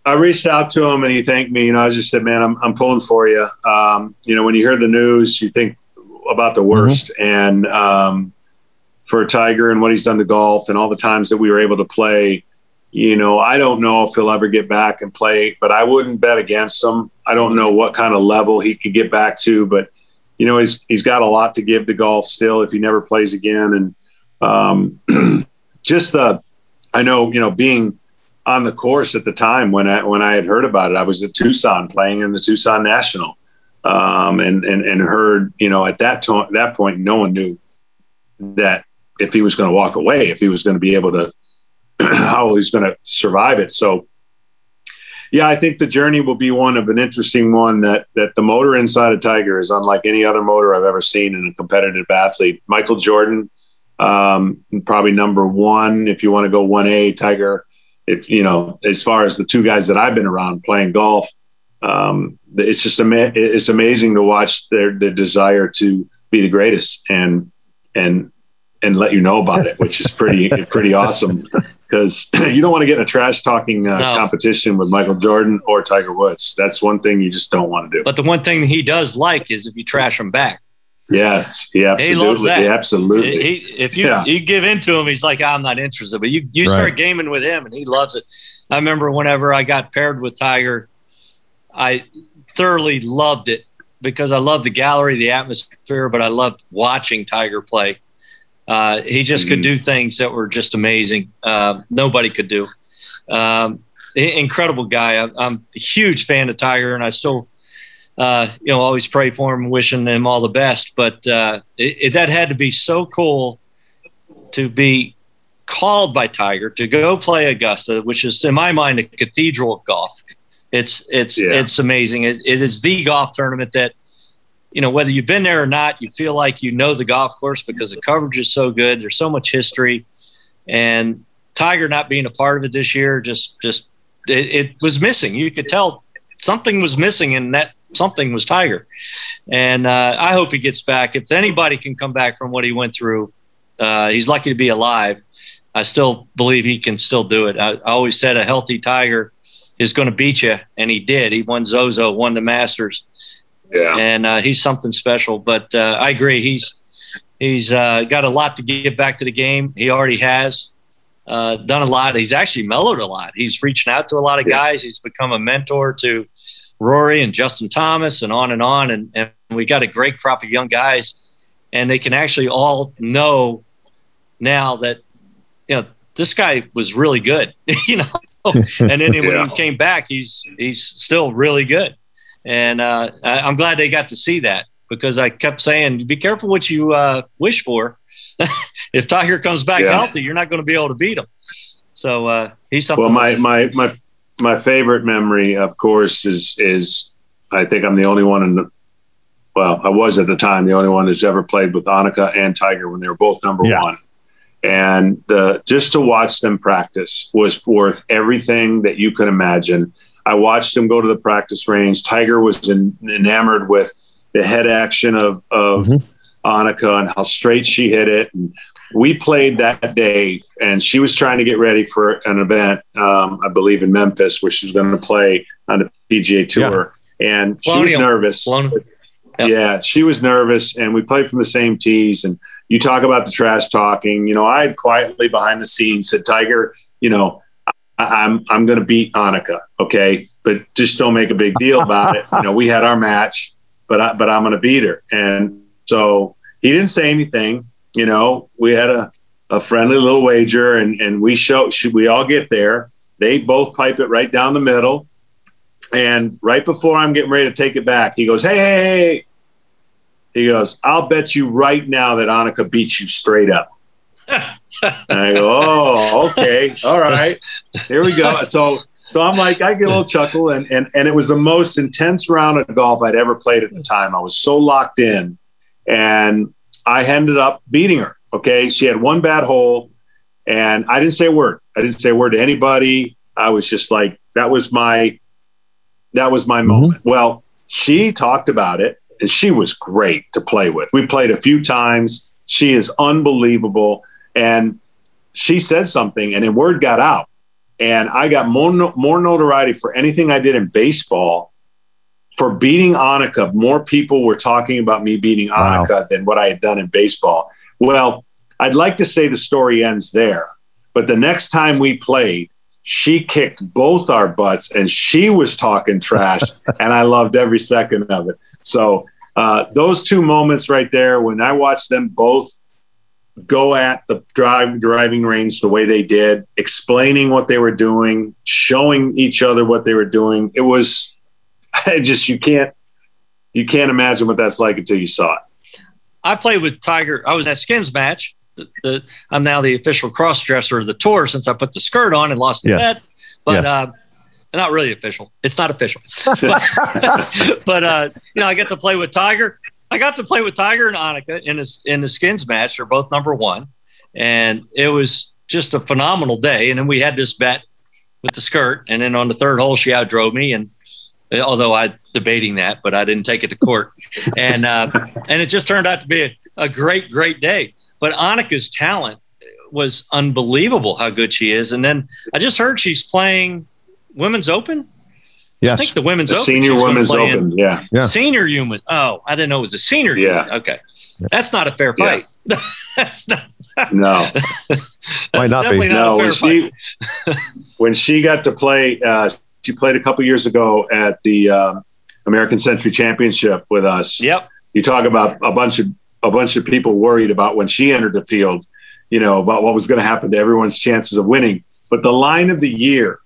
I reached out to him and he thanked me. You know, I just said, "Man, I'm I'm pulling for you." Um, you know, when you hear the news, you think about the worst, mm-hmm. and um, for Tiger and what he's done to golf and all the times that we were able to play. You know, I don't know if he'll ever get back and play, but I wouldn't bet against him. I don't know what kind of level he could get back to, but you know, he's he's got a lot to give to golf still if he never plays again. And um, just the, I know, you know, being on the course at the time when I when I had heard about it. I was at Tucson playing in the Tucson National. um, and and and heard you know at that to- that point no one knew that if he was going to walk away, if he was going to be able to how he's going to survive it. So yeah, I think the journey will be one of an interesting one that that the motor inside of Tiger is unlike any other motor I've ever seen in a competitive athlete. Michael Jordan, um, probably number one if you want to go one A. Tiger, if you know, as far as the two guys that I've been around playing golf, um, it's just ama- it's amazing to watch their their desire to be the greatest and and and let you know about it, which is pretty pretty awesome because you don't want to get in a trash talking uh, No. competition with Michael Jordan or Tiger Woods. That's one thing you just don't want to do. But the one thing he does like is if you trash him back. yes, he loves absolutely, that. he absolutely. He, if you Yeah. you give in to him, he's like, I'm not interested. But you you Right. start gaming with him, and he loves it. I remember whenever I got paired with Tiger, I thoroughly loved it because I loved the gallery, the atmosphere, but I loved watching Tiger play. Uh, he just could Mhm. do things that were just amazing. Uh, nobody could do. Um, incredible guy. I'm, I'm a huge fan of Tiger, and I still, uh, you know, always pray for him, wishing him all the best. But uh, it, it, that had to be so cool to be called by Tiger to go play Augusta, which is in my mind a cathedral of golf. It's it's Yeah. it's amazing. It, it is the golf tournament that you know whether you've been there or not, you feel like you know the golf course because the coverage is so good. There's so much history, and Tiger not being a part of it this year just just it, it was missing. You could tell something was missing, and that something was Tiger. And uh, I hope he gets back. If anybody can come back from what he went through, uh, he's lucky to be alive. I still believe he can still do it. I, I always said a healthy Tiger is going to beat you, and he did. He won Zozo, won the Masters, yeah, and uh, he's something special. But uh, I agree, he's he's uh, got a lot to give back to the game. He already has uh, done a lot. He's actually mellowed a lot. He's reaching out to a lot of guys. He's become a mentor to Rory and Justin Thomas, and on and on. And, and we got a great crop of young guys, and they can actually all know now that you know this guy was really good. you know, and then when Yeah. he came back, he's he's still really good. And uh, I, I'm glad they got to see that because I kept saying, "Be careful what you uh, wish for. if Tiger comes back Yeah. healthy, you're not going to be able to beat him." So uh, he's something. Well, my my my my favorite memory, of course, is is I think I'm the only one in the. Well, I was at the time the only one who's ever played with Annika and Tiger when they were both number Yeah. one, and the, just to watch them practice was worth everything that you could imagine. I watched him go to the practice range. Tiger was en- enamored with the head action of of Mhm. Annika and how straight she hit it. And we played that day, and she was trying to get ready for an event, um, I believe in Memphis, where she was going to play on the PGA Tour. And she was nervous. Colonial. Yep. Yeah, she was nervous, and we played from the same tees. And you talk about the trash talking. You know, I had quietly behind the scenes said, "Tiger, you know, I, I'm I'm going to beat Annika, okay, but just don't make a big deal about it. You know, we had our match, but I, but I'm going to beat her." And so he didn't say anything. You know, we had a a friendly little wager, and and we show should we all get there? They both pipe it right down the middle. And right before I'm getting ready to take it back, he goes, "Hey, hey, hey!" He goes, "I'll bet you right now that Annika beats you straight up." I go, "Oh, okay, all right, here we go." So, so I'm like, I get a little chuckle, and and and it was the most intense round of golf I'd ever played at the time. I was so locked in, and I ended up beating her. Okay, she had one bad hole, and I didn't say a word. I didn't say a word to anybody. I was just like, that was my that was my moment. Mm-hmm. Well, she talked about it and she was great to play with. We played a few times. She is unbelievable. And she said something and then word got out. And I got more, no- more notoriety for anything I did in baseball for beating Annika. More people were talking about me beating Wow. Annika than what I had done in baseball. Well, I'd like to say the story ends there. But the next time we played, she kicked both our butts and she was talking trash and i loved every second of it so uh, those two moments right there when i watched them both go at the drive driving range the way they did explaining what they were doing showing each other what they were doing it was I just you can't you can't imagine what that's like until you saw it. I played with Tiger. I was at Skins match. The, the, I'm now the official cross dresser of the tour since I put the skirt on and lost the Yes. bet. But Yes. uh, not really official. It's not official. But, but uh, you know, I get to play with Tiger. I got to play with Tiger and Annika in the in the Skins match. They're both number one, and it was just a phenomenal day. And then we had this bet with the skirt, and then on the third hole, she outdrove me. And although I debating that, but I didn't take it to court, and uh, and it just turned out to be a, a great, great day. But Annika's talent was unbelievable. How good she is. And then I just heard she's playing Women's Open. I Yes. think the Women's The Open. senior she's women's open. Yeah. Yeah. Senior human. Oh, I didn't know it was a senior. Yeah. Human. Okay. That's not a fair Yeah. fight. That's not. No. That's Might not be. not no, when she when she got to play, uh, she played a couple years ago at the um American Century Championship with us. Yep. You talk about a bunch of a bunch of people worried about when she entered the field, you know, about what was going to happen to everyone's chances of winning. But the line of the year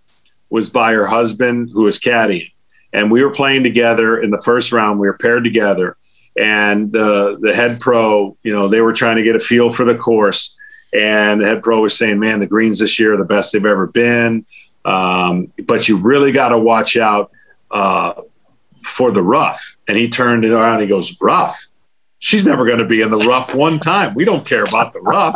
was by her husband, who was caddying, and we were playing together in the first round. We were paired together, and the the head pro, you know, they were trying to get a feel for the course, and the head pro was saying, "Man, the greens this year are the best they've ever been, um, but you really got to watch out." Uh, for the rough. And he turned it around he goes, Rough? She's never going to be in the rough one time. We don't care about the rough.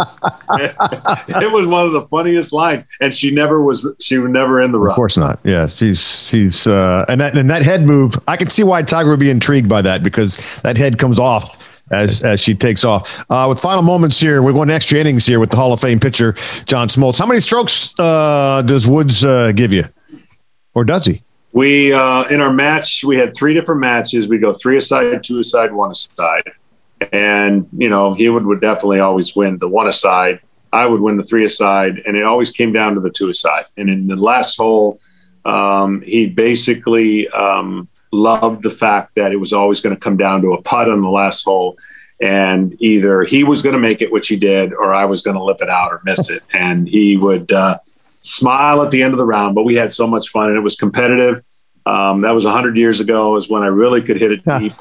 it was one of the funniest lines. And she never was, she was never in the rough. Of course not. Yeah, she's she's uh, and that and that head move. I can see why Tiger would be intrigued by that because that head comes off as as she takes off. Uh, with final moments here, we're going to extra innings here with the Hall of Fame pitcher John Smoltz. How many strokes uh, does Woods uh, give you, or does he? We, uh, in our match, we had three different matches. We go three aside, two aside, one aside. And, you know, he would, would definitely always win the one aside. I would win the three aside. And it always came down to the two aside. And in the last hole, um, he basically um, loved the fact that it was always going to come down to a putt on the last hole. And either he was going to make it, which he did, or I was going to lip it out or miss it. And he would uh, smile at the end of the round. But we had so much fun and it was competitive. Um, that was 100 years ago, is when I really could hit it deep.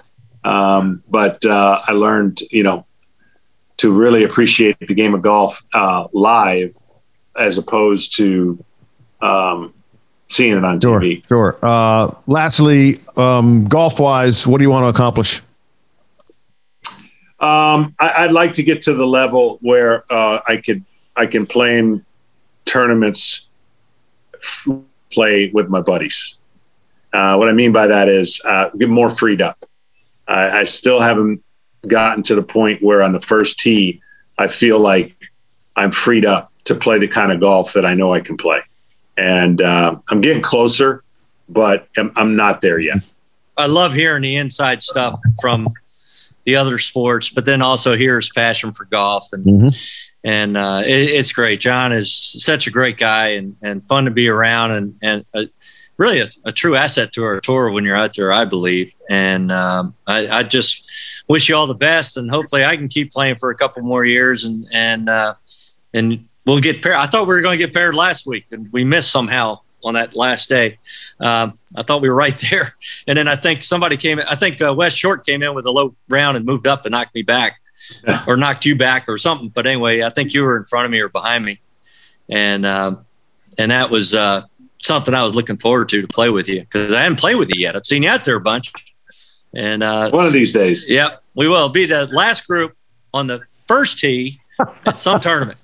Um, but uh, I learned, you know, to really appreciate the game of golf uh, live as opposed to um, seeing it on Sure, TV. sure. Uh, lastly, um, golf wise, what do you want to accomplish? Um, I, I'd like to get to the level where uh, I could I can play in tournaments, f- play with my buddies. Uh, what I mean by that is uh, get more freed up. I, I still haven't gotten to the point where on the first tee I feel like I'm freed up to play the kind of golf that I know I can play, and uh, I'm getting closer, but I'm, I'm not there yet. I love hearing the inside stuff from the other sports, but then also hear his passion for golf and Mhm. and uh, it, it's great. John is such a great guy and, and fun to be around and and uh really a, a true asset to our tour when you're out there, I believe. And um, I, I just wish you all the best, and hopefully I can keep playing for a couple more years and and uh, and we'll get paired. I thought we were going to get paired last week, and we missed somehow on that last day. Um, I thought we were right there, and then I think somebody came. I think uh, Wes Short came in with a low round and moved up and knocked me back, or knocked you back, or something. But anyway, I think you were in front of me or behind me, and um, and that was uh, something I was looking forward to to play with you because I hadn't played with you yet. I've seen you out there a bunch, and uh, One of these days. Yep, we will be the last group on the first tee at some tournament.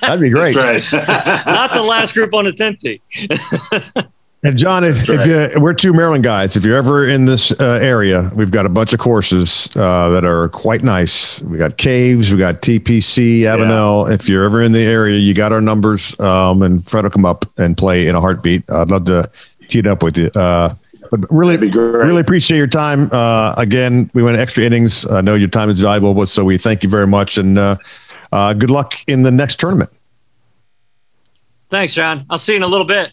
That'd be great. That's right. Not the last group on the tenth tee. And John, if, if you, we're two Maryland guys, if you're ever in this uh, area, we've got a bunch of courses uh, that are quite nice. We got caves, we got TPC, Avenel. If you're ever in the area, you got our numbers, um, and Fred will come up and play in a heartbeat. I'd love to tee it up with you. Uh, but really, be great. really appreciate your time. Uh, again, we went extra innings. I know your time is valuable, but so we thank you very much, and uh, uh, good luck in the next tournament. Thanks, John. I'll see you in a little bit.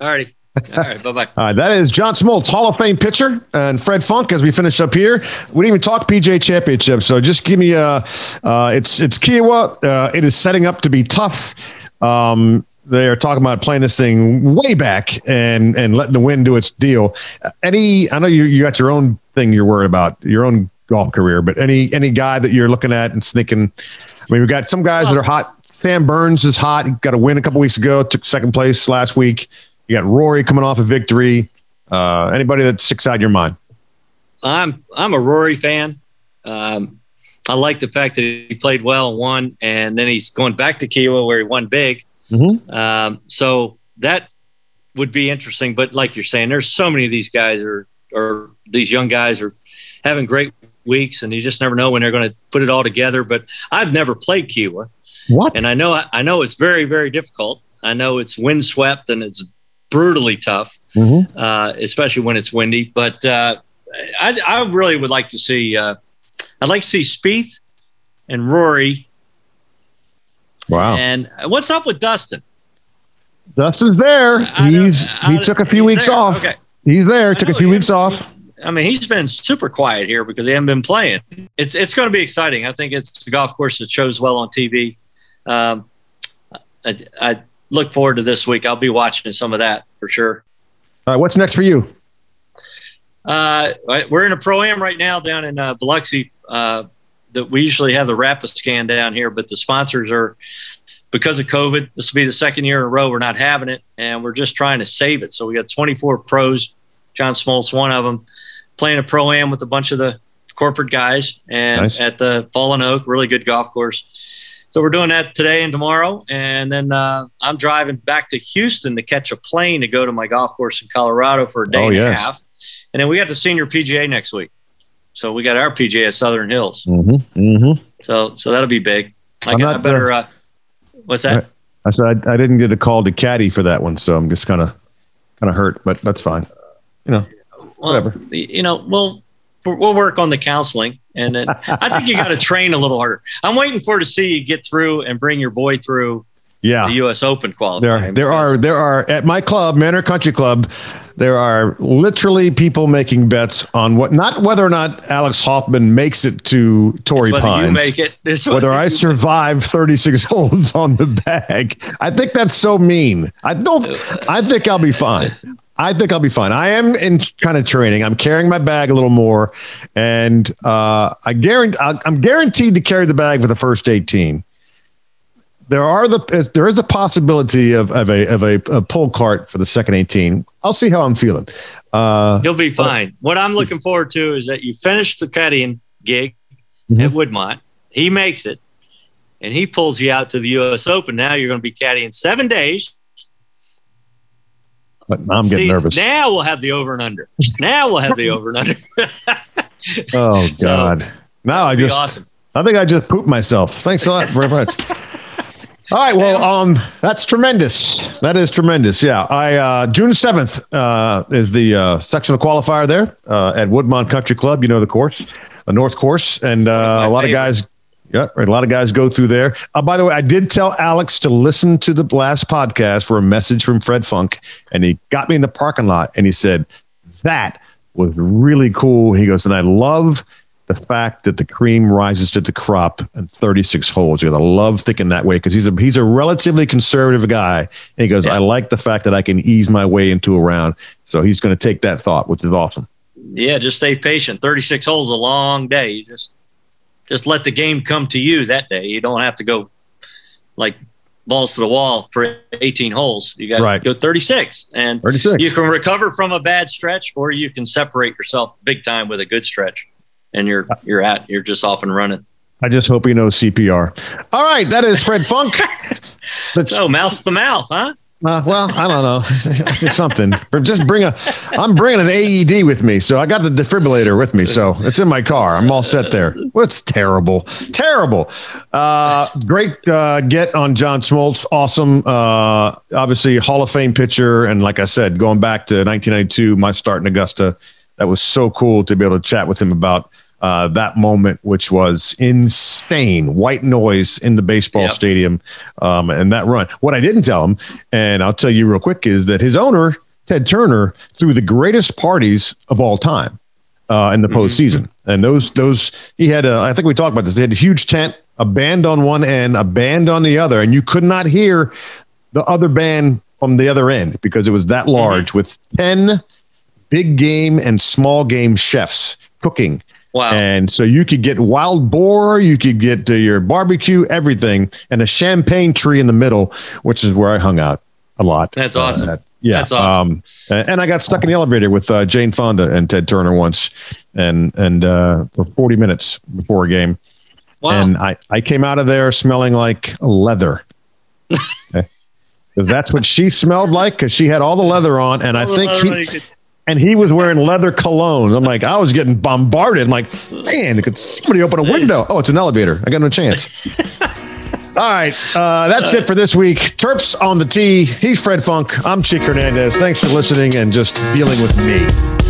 All righty. All right. Bye bye. All right, that is John Smoltz, Hall of Fame pitcher, and Fred Funk. As we finish up here, we didn't even talk PGA Championship, so just give me a. Uh, it's it's Kiawah. Uh, it is setting up to be tough. Um, they are talking about playing this thing way back and and letting the wind do its deal. Any, I know you you got your own thing you're worried about, your own golf career, but any any guy that you're looking at and thinking, I mean, we've got some guys that are hot. Sam Burns is hot. He got a win a couple weeks ago. Took second place last week. You got Rory coming off a victory. Uh, anybody that sticks out your mind? I'm I'm a Rory fan. Um, I like the fact that he played well and won, and then he's going back to Kiawah where he won big. Mm-hmm. Um, so that would be interesting. But like you're saying, there's so many of these guys are or these young guys are having great weeks, and you just never know when they're going to put it all together. But I've never played Kiawah, What? and I know I know it's very very difficult. I know it's windswept and it's brutally tough, Mhm. uh, especially when it's windy. But uh, I, I really would like to see. Uh, I'd like to see Spieth and Rory. Wow. And what's up with Dustin? Dustin's there. I He's he took a few weeks there. off. Okay. He's there. Took a few weeks off. I mean, he's been super quiet here because he hasn't been playing. It's it's going to be exciting. I think it's a golf course that shows well on TV. Um, I, I look forward to this week. I'll be watching some of that for sure. All right. What's next for you? Uh, we're in a pro am right now down in uh, Biloxi. Uh, that we usually have the Rapiscan down here, but the sponsors are because of COVID. This will be the second year in a row we're not having it, and we're just trying to save it. So we got 24 pros. John Smoltz, one of them, playing a pro am with a bunch of the corporate guys, and Nice. at the Fallen Oak, really good golf course. So we're doing that today and tomorrow, and then uh, I'm driving back to Houston to catch a plane to go to my golf course in Colorado for a day Oh, and yes. a half. And then we got the senior PGA next week. So we got our PGA at Southern Hills. Mm-hmm. Mm-hmm. So so that'll be big. I, got, I better. Uh, what's that? I said I, I didn't get a call to caddy for that one, so I'm just kind of kind of hurt, but that's fine. You know, Well, whatever. You know, we'll we'll work on the counseling, and then I think you got to train a little harder. I'm waiting for to see you get through and bring your boy through yeah. the U.S. Open There, qualifying. there are there are at my club, Manor Country Club, there are literally people making bets on what not whether or not Alex Hoffman makes it to It's whether Pines. you make it. It's whether I survive 36 holes on the bag. I think that's so mean. I don't I think I'll be fine. I think I'll be fine. I am in kind of training. I'm carrying my bag a little more, and uh, I guarantee I'm guaranteed to carry the bag for the first 18. There are the there is a possibility of, of a of a, a pull cart for the second 18. I'll see how I'm feeling. Uh, You'll be fine. What I'm looking forward to is that you finish the caddying gig Mhm. at Woodmont. He makes it, and he pulls you out to the U.S. Open. Now you're going to be caddying seven days. But I'm getting See, nervous. Now we'll have the over and under. Now we'll have the over and under. Oh So, God! Now I just awesome. I think I just pooped myself. Thanks a lot very much. All right, well, um, that's tremendous. That is tremendous. Yeah, I uh, June seventh uh, is the uh, sectional qualifier there uh, at Woodmont Country Club. You know the course, the North Course, and uh, a lot of guys. Yeah, right, a lot of guys go through there. Uh, by the way, I did tell Alex to listen to the last podcast for a message from Fred Funk, and he got me in the parking lot, and he said that was really cool. He goes, and I love the fact that the cream rises to the crop in 36 holes. You know, I love thinking that way because he's a he's a relatively conservative guy. And he goes, Yeah. I like the fact that I can ease my way into a round. So he's going to take that thought, which is awesome. Yeah, just stay patient. 36 holes is a long day. You just just let the game come to you that day. You don't have to go like balls to the wall for 18 holes. You got to Right. go 36, and 36. you can recover from a bad stretch, or you can separate yourself big time with a good stretch, and you're you're at you're just off and running. I just hope he knows CPR. All right, that is Fred Funk. So mouse to mouth, huh? Uh, well, I don't know. Something. Just bring a. I'm bringing an AED with me, so I got the defibrillator with me, so it's in my car. I'm all set there. What's terrible? Terrible. Uh, great uh, get on John Smoltz. Awesome. Uh, obviously, Hall of Fame pitcher, and like I said, going back to 1992, my start in Augusta. That was so cool to be able to chat with him about uh, that moment, which was insane. White noise in the baseball Yep. stadium, um, and that run. What I didn't tell him, and I'll tell you real quick, is that his owner Ted Turner threw the greatest parties of all time uh, in the postseason, and those those he had. A, I think we talked about this. They had a huge tent, a band on one end, a band on the other, and you could not hear the other band from the other end because it was that large mm-hmm. with 10 big game and small game chefs cooking. Wow. And so you could get wild boar, you could get uh, your barbecue, everything, and a champagne tree in the middle, which is where I hung out a lot. That's awesome. Uh, yeah. That's awesome. Um, and I got stuck in the elevator with uh, Jane Fonda and Ted Turner once and, and uh, for 40 minutes before a game. Wow. And I, I came out of there smelling like leather. Because that's what she smelled like because she had all the leather on. And I think he, and he was wearing leather cologne. I'm like, I was getting bombarded. I'm like, man, could somebody open a window? Oh, it's an elevator. I got no chance. All right, uh, that's it for this week. Terps on the tee. He's Fred Funk. I'm Chick Hernandez. Thanks for listening and just dealing with me.